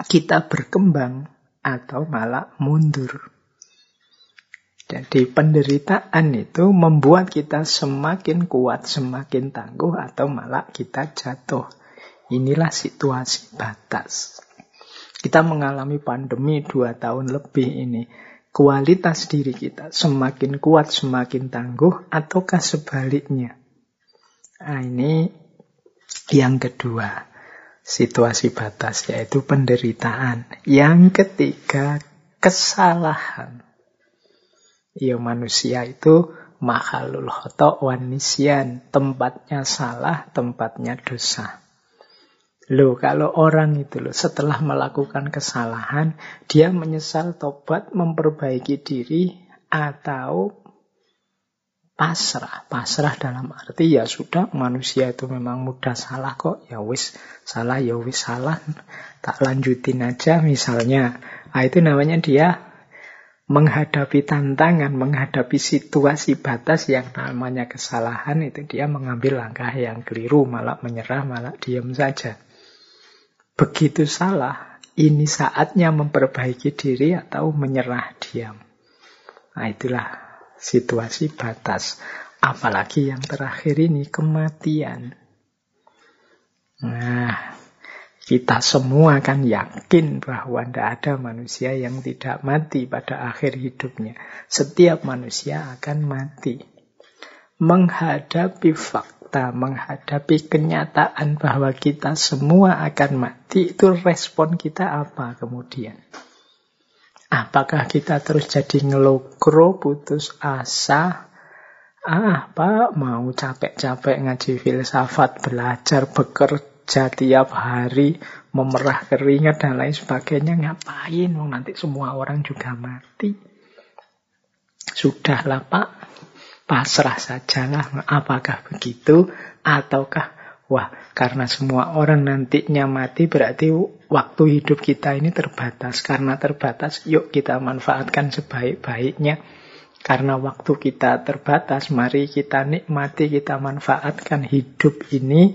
kita berkembang atau malah mundur. Jadi penderitaan itu membuat kita semakin kuat, semakin tangguh atau malah kita jatuh. Inilah situasi batas. Kita mengalami pandemi dua tahun lebih ini. Kualitas diri kita semakin kuat, semakin tangguh, ataukah sebaliknya? Nah, ini yang kedua situasi batas, yaitu penderitaan. Yang ketiga, kesalahan. Ya manusia itu mahalul khotok wanisian. Tempatnya salah, tempatnya dosa. Loh, kalau orang itu loh, setelah melakukan kesalahan, dia menyesal tobat, memperbaiki diri, atau pasrah. Pasrah dalam arti ya sudah manusia itu memang mudah salah kok. Ya wis salah ya wis salah. Tak lanjutin aja misalnya. Nah, itu namanya dia menghadapi tantangan, menghadapi situasi batas yang namanya kesalahan itu dia mengambil langkah yang keliru, malah menyerah, malah diam saja. Begitu salah, ini saatnya memperbaiki diri atau menyerah diam. Nah itulah situasi batas. Apalagi yang terakhir ini kematian. Nah, kita semua kan yakin bahwa tidak ada manusia yang tidak mati pada akhir hidupnya. Setiap manusia akan mati. Menghadapi fakta, menghadapi kenyataan bahwa kita semua akan mati, itu respon kita apa kemudian? Apakah kita terus jadi ngelokro, putus asa, ah pak mau capek-capek ngaji filsafat, belajar, bekerja, kerja tiap hari, memerah keringat dan lain sebagainya, ngapain? Wong nanti semua orang juga mati. Sudahlah Pak, pasrah sajalah. Apakah begitu? Ataukah, wah karena semua orang nantinya mati berarti waktu hidup kita ini terbatas. Karena terbatas, yuk kita manfaatkan sebaik-baiknya. Karena waktu kita terbatas, mari kita nikmati, kita manfaatkan hidup ini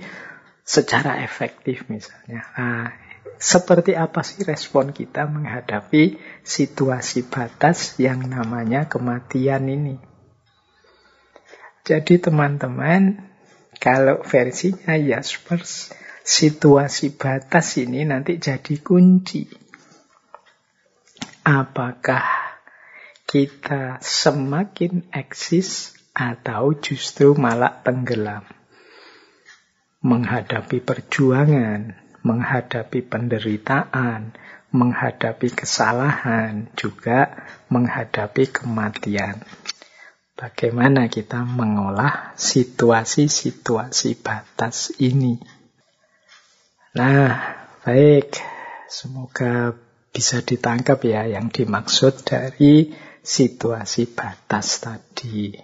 secara efektif misalnya. Nah, seperti apa sih respon kita menghadapi situasi batas yang namanya kematian ini? Jadi teman-teman, kalau versinya Jaspers, situasi batas ini nanti jadi kunci. Apakah kita semakin eksis atau justru malah tenggelam? menghadapi perjuangan, menghadapi penderitaan, menghadapi kesalahan, juga menghadapi kematian. Bagaimana kita mengolah situasi-situasi batas ini? Nah, baik. Semoga bisa ditangkap ya yang dimaksud dari situasi batas tadi.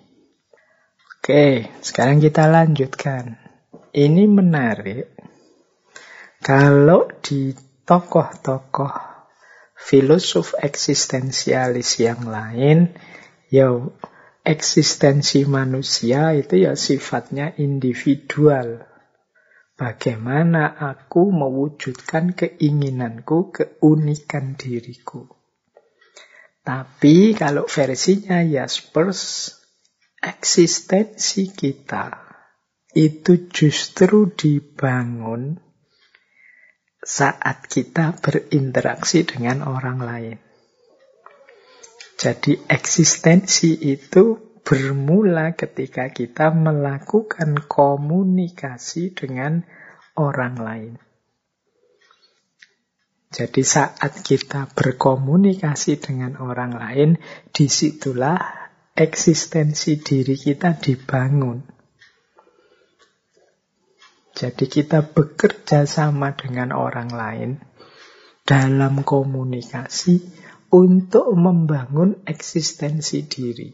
Oke, sekarang kita lanjutkan. Ini menarik. Kalau di tokoh-tokoh filosof eksistensialis yang lain, ya eksistensi manusia itu ya sifatnya individual. Bagaimana aku mewujudkan keinginanku, keunikan diriku. Tapi kalau versinya Jaspers, eksistensi kita itu justru dibangun saat kita berinteraksi dengan orang lain. Jadi eksistensi itu bermula ketika kita melakukan komunikasi dengan orang lain. Jadi saat kita berkomunikasi dengan orang lain, di situlah eksistensi diri kita dibangun. Jadi kita bekerja sama dengan orang lain dalam komunikasi untuk membangun eksistensi diri.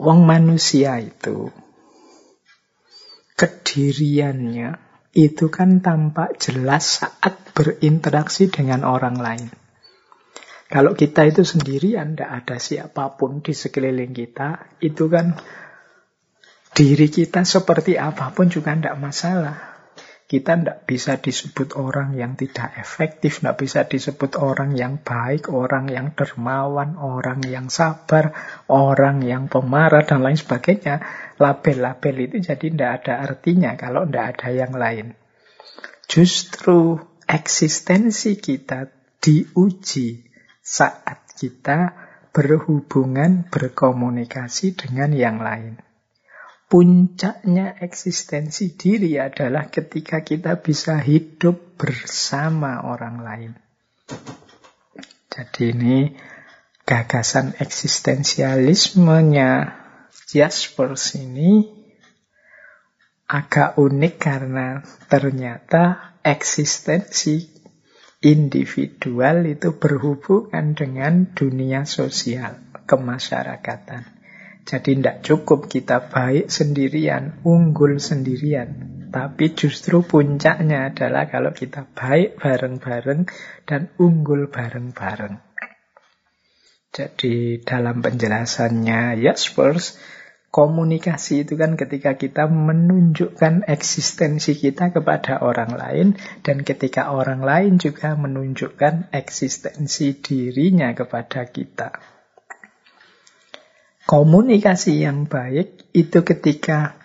Wong manusia itu kediriannya itu kan tampak jelas saat berinteraksi dengan orang lain. Kalau kita itu sendirian, tidak ada siapa pun di sekeliling kita, itu kan diri kita seperti apa pun juga tidak masalah. Kita tidak bisa disebut orang yang tidak efektif, tidak bisa disebut orang yang baik, orang yang dermawan, orang yang sabar, orang yang pemarah, dan lain sebagainya. Label-label itu jadi tidak ada artinya kalau tidak ada yang lain. Justru eksistensi kita diuji saat kita berhubungan, berkomunikasi dengan yang lain. Puncaknya eksistensi diri adalah ketika kita bisa hidup bersama orang lain. Jadi ini gagasan eksistensialismenya Jaspers ini agak unik karena ternyata eksistensi individual itu berhubungan dengan dunia sosial kemasyarakatan. Jadi tidak cukup kita baik sendirian, unggul sendirian. Tapi justru puncaknya adalah kalau kita baik bareng-bareng dan unggul bareng-bareng. Jadi dalam penjelasannya Jaspers, komunikasi itu kan ketika kita menunjukkan eksistensi kita kepada orang lain dan ketika orang lain juga menunjukkan eksistensi dirinya kepada kita. Komunikasi yang baik itu ketika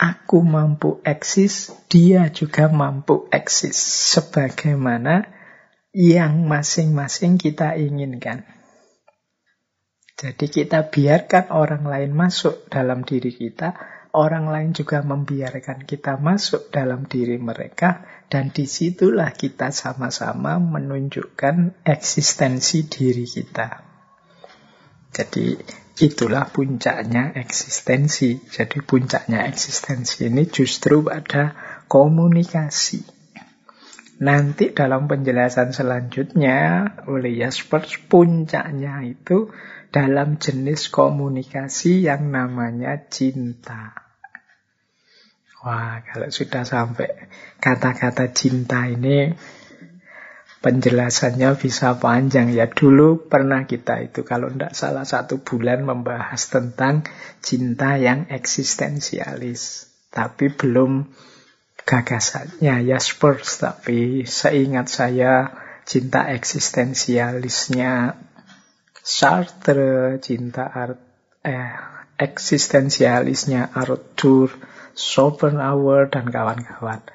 aku mampu eksis, dia juga mampu eksis sebagaimana yang masing-masing kita inginkan. Jadi kita biarkan orang lain masuk dalam diri kita, orang lain juga membiarkan kita masuk dalam diri mereka, dan di situlah kita sama-sama menunjukkan eksistensi diri kita. Jadi itulah puncaknya eksistensi. Jadi puncaknya eksistensi ini justru pada komunikasi. Nanti dalam penjelasan selanjutnya oleh Jaspers puncaknya itu dalam jenis komunikasi yang namanya cinta. Wah, kalau sudah sampai kata-kata cinta ini penjelasannya bisa panjang ya. Dulu pernah kita itu kalau tidak salah satu bulan membahas tentang cinta yang eksistensialis. Tapi belum gagasannya Jaspers. Tapi seingat saya cinta eksistensialisnya Sartre, cinta art, eh, eksistensialisnya Arthur Schopenhauer dan kawan-kawan.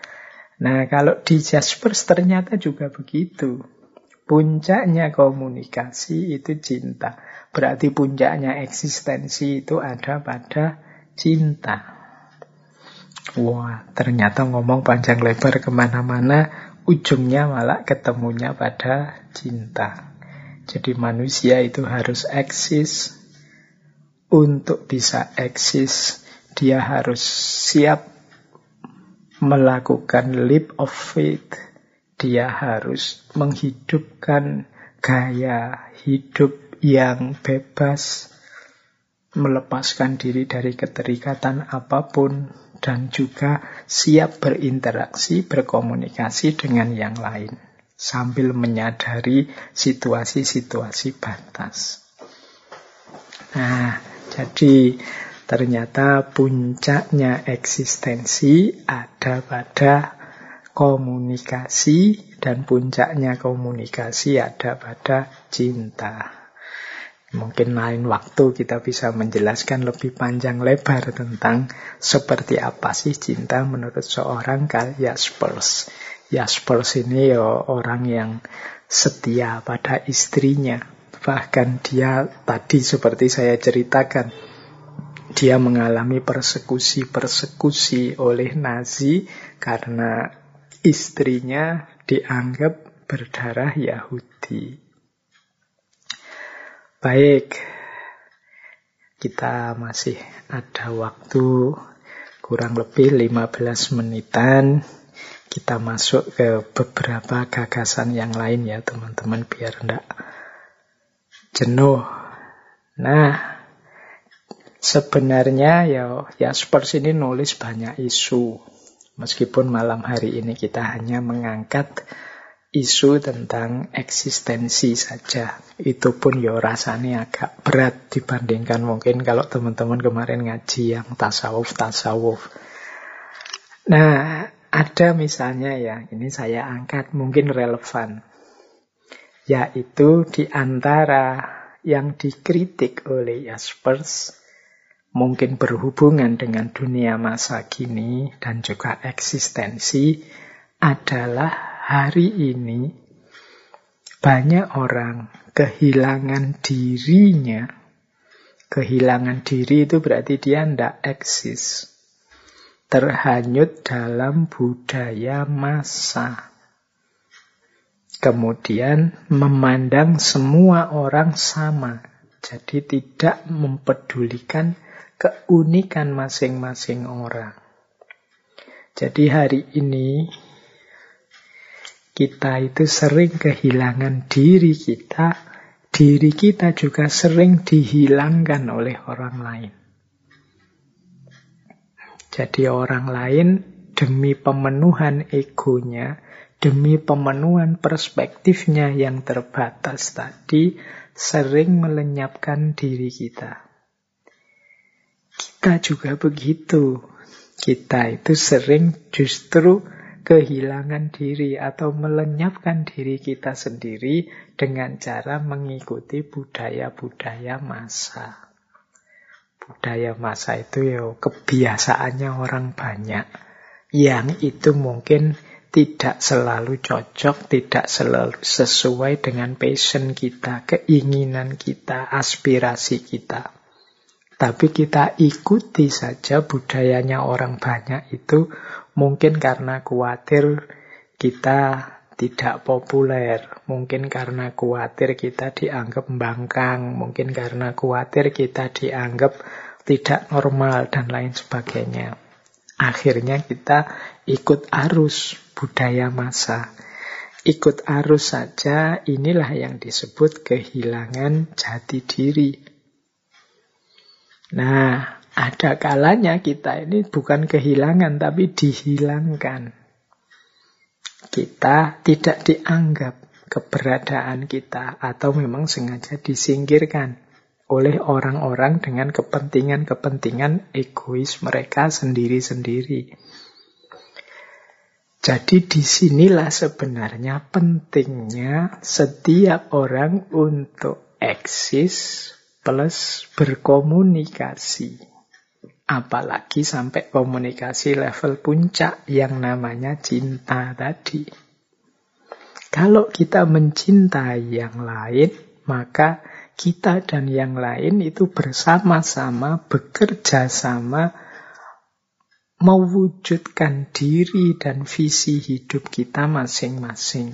Nah, kalau di Jaspers ternyata juga begitu. Puncaknya komunikasi itu cinta. Berarti puncaknya eksistensi itu ada pada cinta. Wah, ternyata ngomong panjang lebar ke mana-mana, ujungnya malah ketemunya pada cinta. Jadi manusia itu harus eksis. Untuk bisa eksis, dia harus siap melakukan leap of faith. Dia harus menghidupkan gaya hidup yang bebas, melepaskan diri dari keterikatan apa pun, dan juga siap berinteraksi, berkomunikasi dengan yang lain sambil menyadari situasi-situasi batas. Nah, jadi ternyata puncaknya eksistensi ada pada komunikasi dan puncaknya komunikasi ada pada cinta. Mungkin lain waktu kita bisa menjelaskan lebih panjang lebar tentang seperti apa sih cinta menurut seorang Karl Jaspers. Jaspers ini ya orang yang setia pada istrinya. Bahkan dia tadi seperti saya ceritakan, dia mengalami persekusi-persekusi oleh Nazi karena istrinya dianggap berdarah Yahudi. Baik, kita masih ada waktu kurang lebih 15 menitan kita masuk ke beberapa gagasan yang lain ya teman-teman biar enggak jenuh. Nah, sebenarnya ya ya seperti ini nulis banyak isu. Meskipun malam hari ini kita hanya mengangkat isu tentang eksistensi saja. Itu pun ya rasanya agak berat dibandingkan mungkin kalau teman-teman kemarin ngaji yang tasawuf-tasawuf. Nah, ada misalnya ya, ini saya angkat mungkin relevan. Yaitu di antara yang dikritik oleh Jaspers mungkin berhubungan dengan dunia masa kini dan juga eksistensi adalah hari ini banyak orang kehilangan dirinya. Kehilangan diri itu berarti dia tidak eksis terhanyut dalam budaya masa. Kemudian memandang semua orang sama. Jadi tidak mempedulikan keunikan masing-masing orang. Jadi hari ini kita itu sering kehilangan diri kita, diri kita juga sering dihilangkan oleh orang lain. Jadi orang lain demi pemenuhan egonya, demi pemenuhan perspektifnya yang terbatas tadi, sering melenyapkan diri kita. Kita juga begitu. Kita itu sering justru kehilangan diri atau melenyapkan diri kita sendiri dengan cara mengikuti budaya-budaya masa. Budaya masa itu ya kebiasaannya orang banyak. Yang itu mungkin tidak selalu cocok, tidak selalu sesuai dengan passion kita, keinginan kita, aspirasi kita. Tapi kita ikuti saja budayanya orang banyak itu Mungkin karena khawatir kita tidak populer, mungkin karena khawatir kita dianggap bangkang, mungkin karena khawatir kita dianggap tidak normal, dan lain sebagainya. Akhirnya kita ikut arus budaya masa. Ikut arus saja, inilah yang disebut kehilangan jati diri. Nah, ada kalanya kita ini bukan kehilangan, tapi dihilangkan. Kita tidak dianggap keberadaan kita, atau memang sengaja disingkirkan oleh orang-orang dengan kepentingan-kepentingan egois mereka sendiri-sendiri. Jadi di sinilah sebenarnya pentingnya setiap orang untuk eksis plus berkomunikasi. Apalagi sampai komunikasi level puncak yang namanya cinta tadi. Kalau kita mencintai yang lain, maka kita dan yang lain itu bersama-sama bekerja sama mewujudkan diri dan visi hidup kita masing-masing.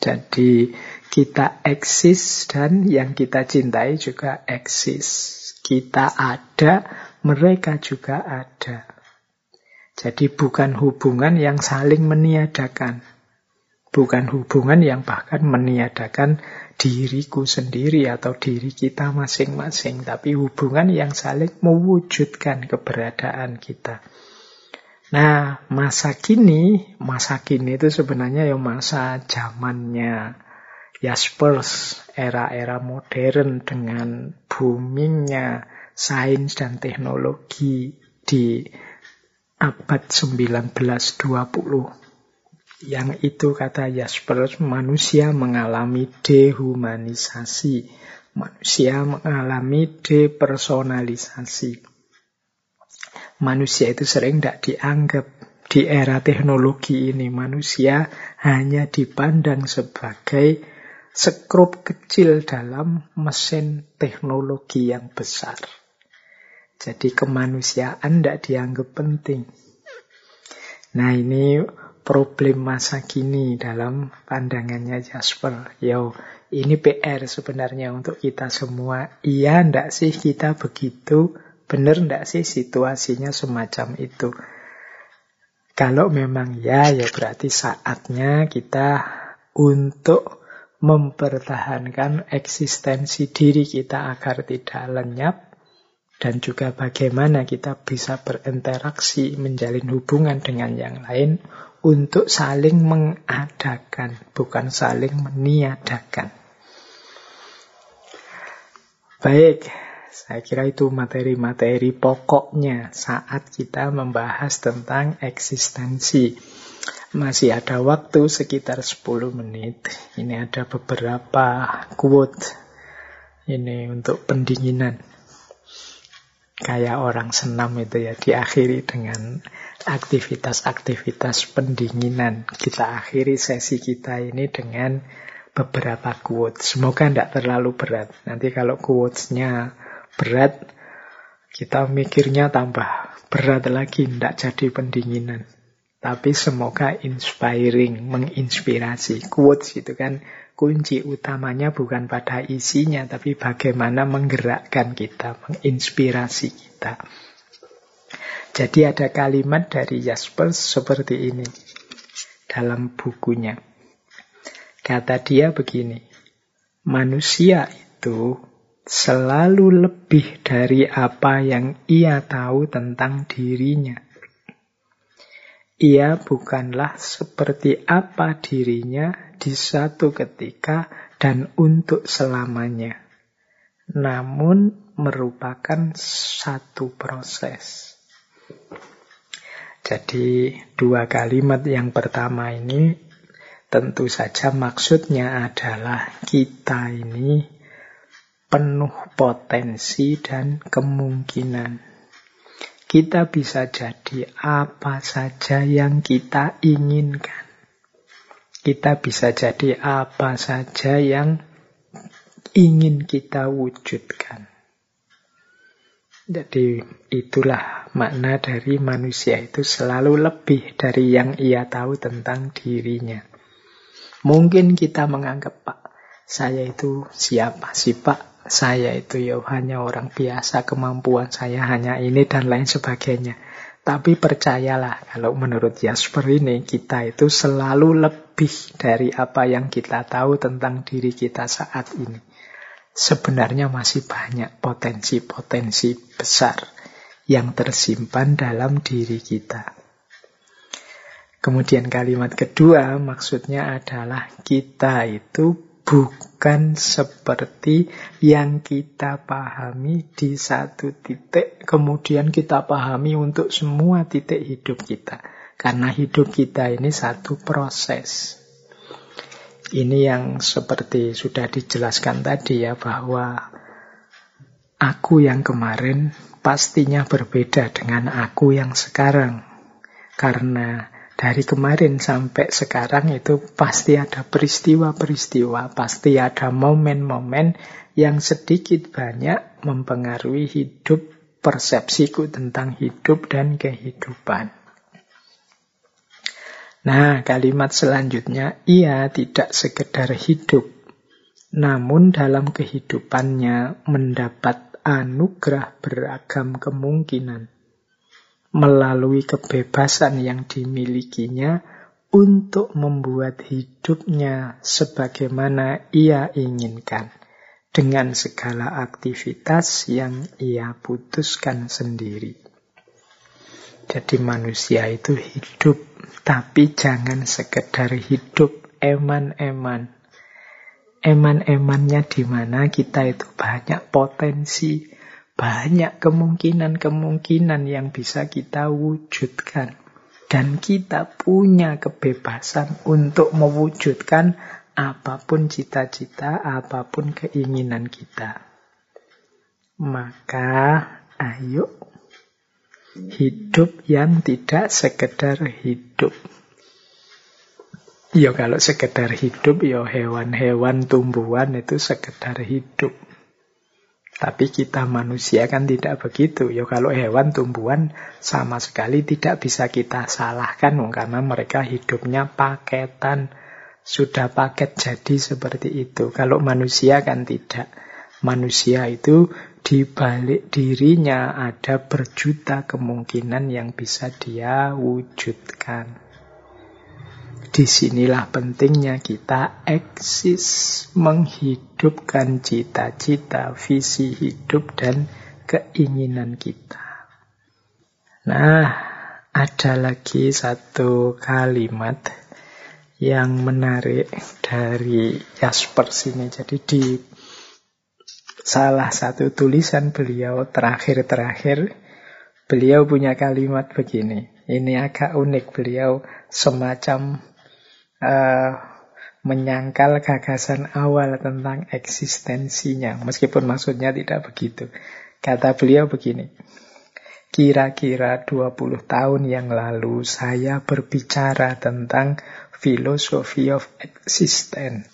Jadi kita eksis dan yang kita cintai juga eksis. Kita ada mereka juga ada. Jadi bukan hubungan yang saling meniadakan. Bukan hubungan yang bahkan meniadakan diriku sendiri atau diri kita masing-masing. Tapi hubungan yang saling mewujudkan keberadaan kita. Nah, masa kini, masa kini itu sebenarnya ya masa zamannya Jaspers, era-era modern dengan boomingnya sains dan teknologi di abad 19-20. Yang itu kata Jaspers, manusia mengalami dehumanisasi. Manusia mengalami depersonalisasi. Manusia itu sering tidak dianggap di era teknologi ini. Manusia hanya dipandang sebagai sekrup kecil dalam mesin teknologi yang besar. Jadi kemanusiaan tidak dianggap penting. Nah ini problem masa kini dalam pandangannya Jasper. Yo, ini PR sebenarnya untuk kita semua. Iya ndak sih kita begitu? Bener ndak sih situasinya semacam itu? Kalau memang ya, ya berarti saatnya kita untuk mempertahankan eksistensi diri kita agar tidak lenyap dan juga bagaimana kita bisa berinteraksi, menjalin hubungan dengan yang lain untuk saling mengadakan, bukan saling meniadakan. Baik, saya kira itu materi-materi pokoknya saat kita membahas tentang eksistensi. Masih ada waktu sekitar 10 menit. Ini ada beberapa quote ini untuk pendinginan kayak orang senam itu ya diakhiri dengan aktivitas-aktivitas pendinginan. Kita akhiri sesi kita ini dengan beberapa quotes. Semoga tidak terlalu berat. Nanti kalau quotesnya berat, kita mikirnya tambah berat lagi, tidak jadi pendinginan. Tapi semoga inspiring, menginspirasi. Quotes itu kan kunci utamanya bukan pada isinya, tapi bagaimana menggerakkan kita, menginspirasi kita. Jadi ada kalimat dari Jaspers seperti ini dalam bukunya. Kata dia begini, manusia itu selalu lebih dari apa yang ia tahu tentang dirinya. Ia bukanlah seperti apa dirinya di satu ketika dan untuk selamanya. Namun merupakan satu proses. Jadi dua kalimat yang pertama ini tentu saja maksudnya adalah kita ini penuh potensi dan kemungkinan. Kita bisa jadi apa saja yang kita inginkan. Kita bisa jadi apa saja yang ingin kita wujudkan. Jadi itulah makna dari manusia itu selalu lebih dari yang ia tahu tentang dirinya. Mungkin kita menganggap, Pak, saya itu siapa sih Pak? Saya itu ya hanya orang biasa, kemampuan saya hanya ini dan lain sebagainya. Tapi percayalah, kalau menurut Jasper ini, kita itu selalu lebih dari apa yang kita tahu tentang diri kita saat ini. Sebenarnya masih banyak potensi-potensi besar yang tersimpan dalam diri kita. Kemudian kalimat kedua maksudnya adalah kita itu bukan seperti yang kita pahami di satu titik, kemudian kita pahami untuk semua titik hidup kita. Karena hidup kita ini satu proses. Ini yang seperti sudah dijelaskan tadi ya, bahwa aku yang kemarin pastinya berbeda dengan aku yang sekarang. Karena dari kemarin sampai sekarang itu pasti ada peristiwa-peristiwa, pasti ada momen-momen yang sedikit banyak mempengaruhi hidup, persepsiku tentang hidup dan kehidupan. Nah, kalimat selanjutnya, ia tidak sekedar hidup, namun dalam kehidupannya mendapat anugerah beragam kemungkinan melalui kebebasan yang dimilikinya untuk membuat hidupnya sebagaimana ia inginkan dengan segala aktivitas yang ia putuskan sendiri. Jadi manusia itu hidup, tapi jangan sekedar hidup eman-eman. Eman-emannya di mana kita itu banyak potensi, banyak kemungkinan-kemungkinan yang bisa kita wujudkan. Dan kita punya kebebasan untuk mewujudkan apa pun cita-cita, apa pun keinginan kita. Maka ayo hidup yang tidak sekedar hidup. Ya kalau sekedar hidup, ya hewan-hewan, tumbuhan itu sekedar hidup. Tapi kita manusia kan tidak begitu. Ya kalau hewan, tumbuhan sama sekali tidak bisa kita salahkan karena mereka hidupnya paketan. Sudah paket jadi seperti itu. Kalau manusia kan tidak. Manusia itu di balik dirinya ada berjuta kemungkinan yang bisa dia wujudkan. Di sinilah pentingnya kita eksis, menghidupkan cita-cita, visi hidup, dan keinginan kita. Nah, ada lagi satu kalimat yang menarik dari Jasper sini. Jadi di salah satu tulisan beliau terakhir-terakhir, beliau punya kalimat begini. Ini agak unik, beliau semacam uh, menyangkal gagasan awal tentang eksistensinya. Meskipun maksudnya tidak begitu. Kata beliau begini, kira-kira 20 tahun yang lalu saya berbicara tentang philosophy of existence.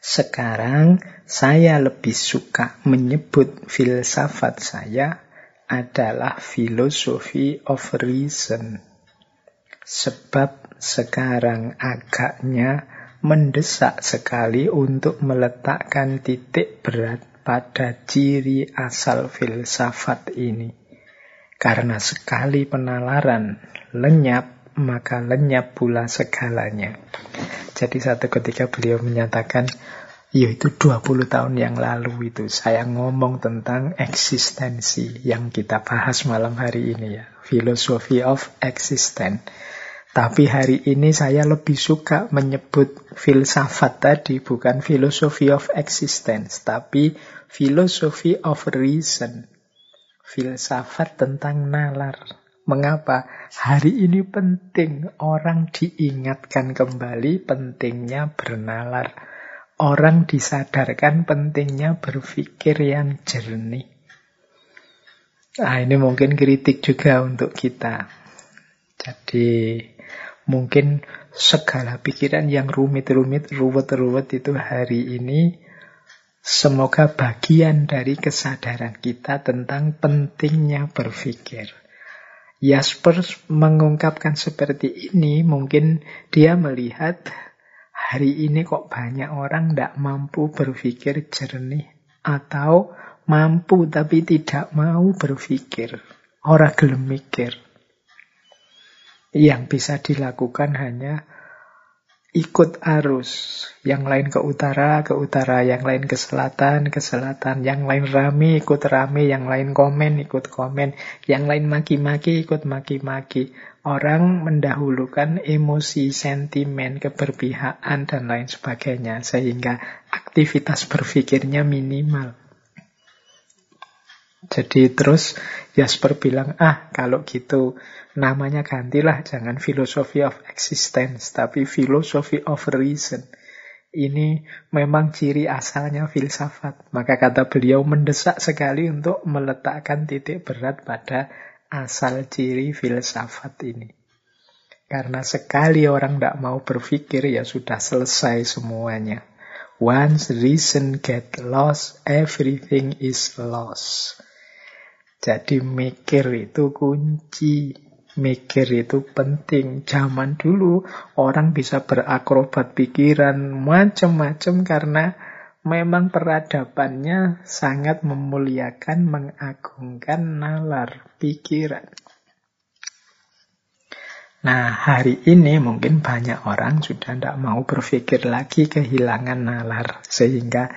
Sekarang saya lebih suka menyebut filsafat saya adalah philosophy of reason. Sebab sekarang agaknya mendesak sekali untuk meletakkan titik berat pada ciri asal filsafat ini. Karena sekali penalaran lenyap, maka lenyap pula segalanya. Jadi satu ketika beliau menyatakan, yaitu 20 tahun yang lalu itu saya ngomong tentang eksistensi yang kita bahas malam hari ini ya. Philosophy of existence Tapi hari ini saya lebih suka menyebut filsafat tadi bukan philosophy of existence, tapi philosophy of reason. Filsafat tentang nalar. Mengapa? Hari ini penting orang diingatkan kembali pentingnya bernalar. Orang disadarkan pentingnya berpikir yang jernih. Nah, ini mungkin kritik juga untuk kita. Jadi Mungkin segala pikiran yang rumit-rumit, ruwet-ruwet itu hari ini semoga bagian dari kesadaran kita tentang pentingnya berpikir. Jaspers mengungkapkan seperti ini, mungkin dia melihat hari ini kok banyak orang tidak mampu berpikir jernih atau mampu tapi tidak mau berpikir. Orang gelem mikir. Yang bisa dilakukan hanya ikut arus. Yang lain ke utara, ke utara. Yang lain ke selatan, ke selatan. Yang lain rame, ikut rame. Yang lain komen, ikut komen. Yang lain maki-maki, ikut maki-maki. Orang mendahulukan emosi, sentimen, keberpihakan, dan lain sebagainya. Sehingga aktivitas berpikirnya minimal. Jadi terus Jasper bilang, ah kalau gitu namanya gantilah, jangan philosophy of existence, tapi philosophy of reason. Ini memang ciri asalnya filsafat. Maka kata beliau mendesak sekali untuk meletakkan titik berat pada asal ciri filsafat ini. Karena sekali orang tidak mau berpikir, ya sudah selesai semuanya. Once reason get lost, everything is lost. Jadi mikir itu kunci. Mikir itu penting. Zaman dulu orang bisa berakrobat pikiran macam-macam karena memang peradabannya sangat memuliakan, mengagungkan nalar pikiran. Nah, hari ini mungkin banyak orang sudah tidak mau berpikir lagi kehilangan nalar. Sehingga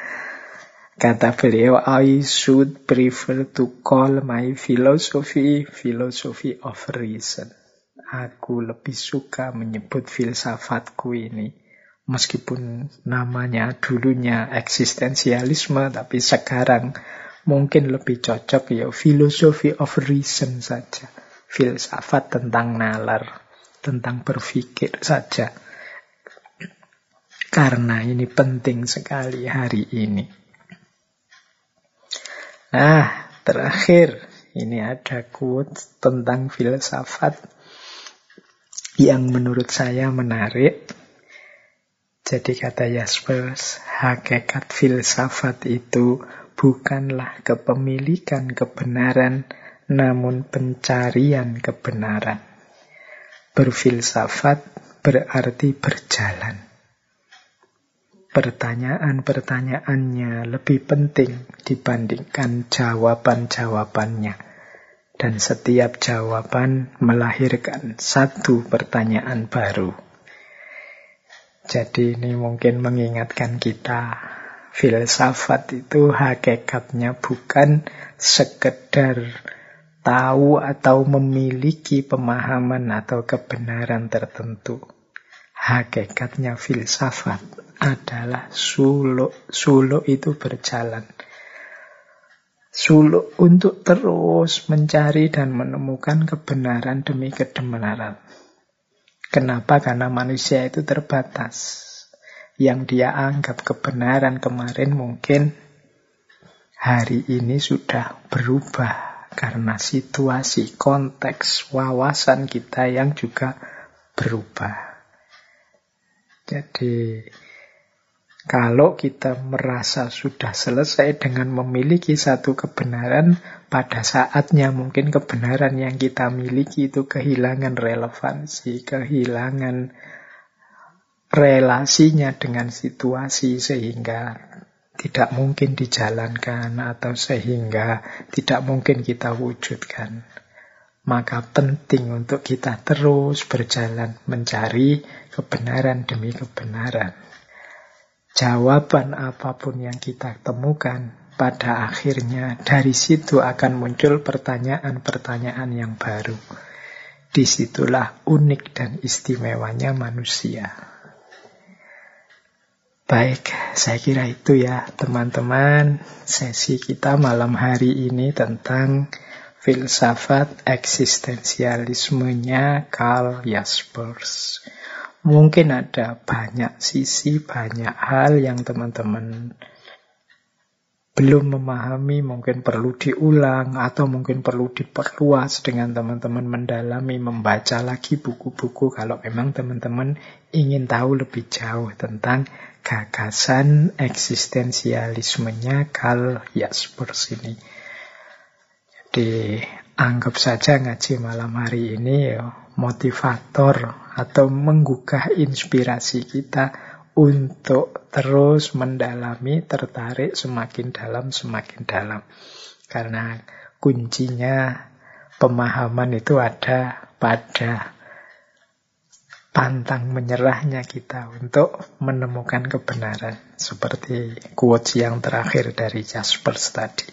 Kata beliau, I should prefer to call my philosophy philosophy of reason. Aku lebih suka menyebut filsafatku ini. Meskipun namanya dulunya eksistensialisme, tapi sekarang mungkin lebih cocok ya philosophy of reason saja. Filsafat tentang nalar, tentang berpikir saja. Karena ini penting sekali hari ini. Nah, terakhir ini ada quote tentang filsafat yang menurut saya menarik. Jadi kata Jaspers, hakikat filsafat itu bukanlah kepemilikan kebenaran, namun pencarian kebenaran. Berfilsafat berarti berjalan pertanyaan-pertanyaannya lebih penting dibandingkan jawaban-jawabannya. Dan setiap jawaban melahirkan satu pertanyaan baru. Jadi ini mungkin mengingatkan kita, filsafat itu hakikatnya bukan sekedar tahu atau memiliki pemahaman atau kebenaran tertentu. Hakikatnya filsafat adalah suluk. Suluk itu berjalan. Suluk untuk terus mencari dan menemukan kebenaran demi kebenaran. Kenapa? Karena manusia itu terbatas. Yang dia anggap kebenaran kemarin mungkin hari ini sudah berubah karena situasi, konteks, wawasan kita yang juga berubah. Jadi kalau kita merasa sudah selesai dengan memiliki satu kebenaran, pada saatnya mungkin kebenaran yang kita miliki itu kehilangan relevansi, kehilangan relasinya dengan situasi sehingga tidak mungkin dijalankan atau sehingga tidak mungkin kita wujudkan. Maka penting untuk kita terus berjalan mencari kebenaran demi kebenaran jawaban apa pun yang kita temukan, pada akhirnya dari situ akan muncul pertanyaan-pertanyaan yang baru. Di situlah unik dan istimewanya manusia. Baik, saya kira itu ya teman-teman. Sesi kita malam hari ini tentang filsafat eksistensialismenya Karl Jaspers. Mungkin ada banyak sisi, banyak hal yang teman-teman belum memahami, mungkin perlu diulang atau mungkin perlu diperluas dengan teman-teman mendalami, membaca lagi buku-buku kalau memang teman-teman ingin tahu lebih jauh tentang gagasan eksistensialismenya Karl Jaspers ini. Jadi anggap saja ngaji malam hari ini ya, motivator atau menggugah inspirasi kita untuk terus mendalami, tertarik semakin dalam, semakin dalam. Karena kuncinya pemahaman itu ada pada pantang menyerahnya kita untuk menemukan kebenaran. Seperti quotes yang terakhir dari Jaspers tadi.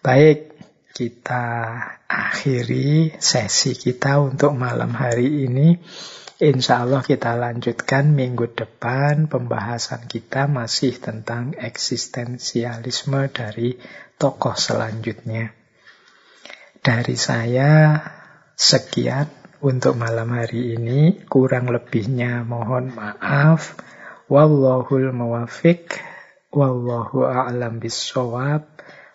Baik, kita akhiri sesi kita untuk malam hari ini. Insya Allah kita lanjutkan minggu depan pembahasan kita masih tentang eksistensialisme dari tokoh selanjutnya. Dari saya sekian untuk malam hari ini. Kurang lebihnya mohon maaf. Wallahul muwafiq. Wallahu a'lam bisawab.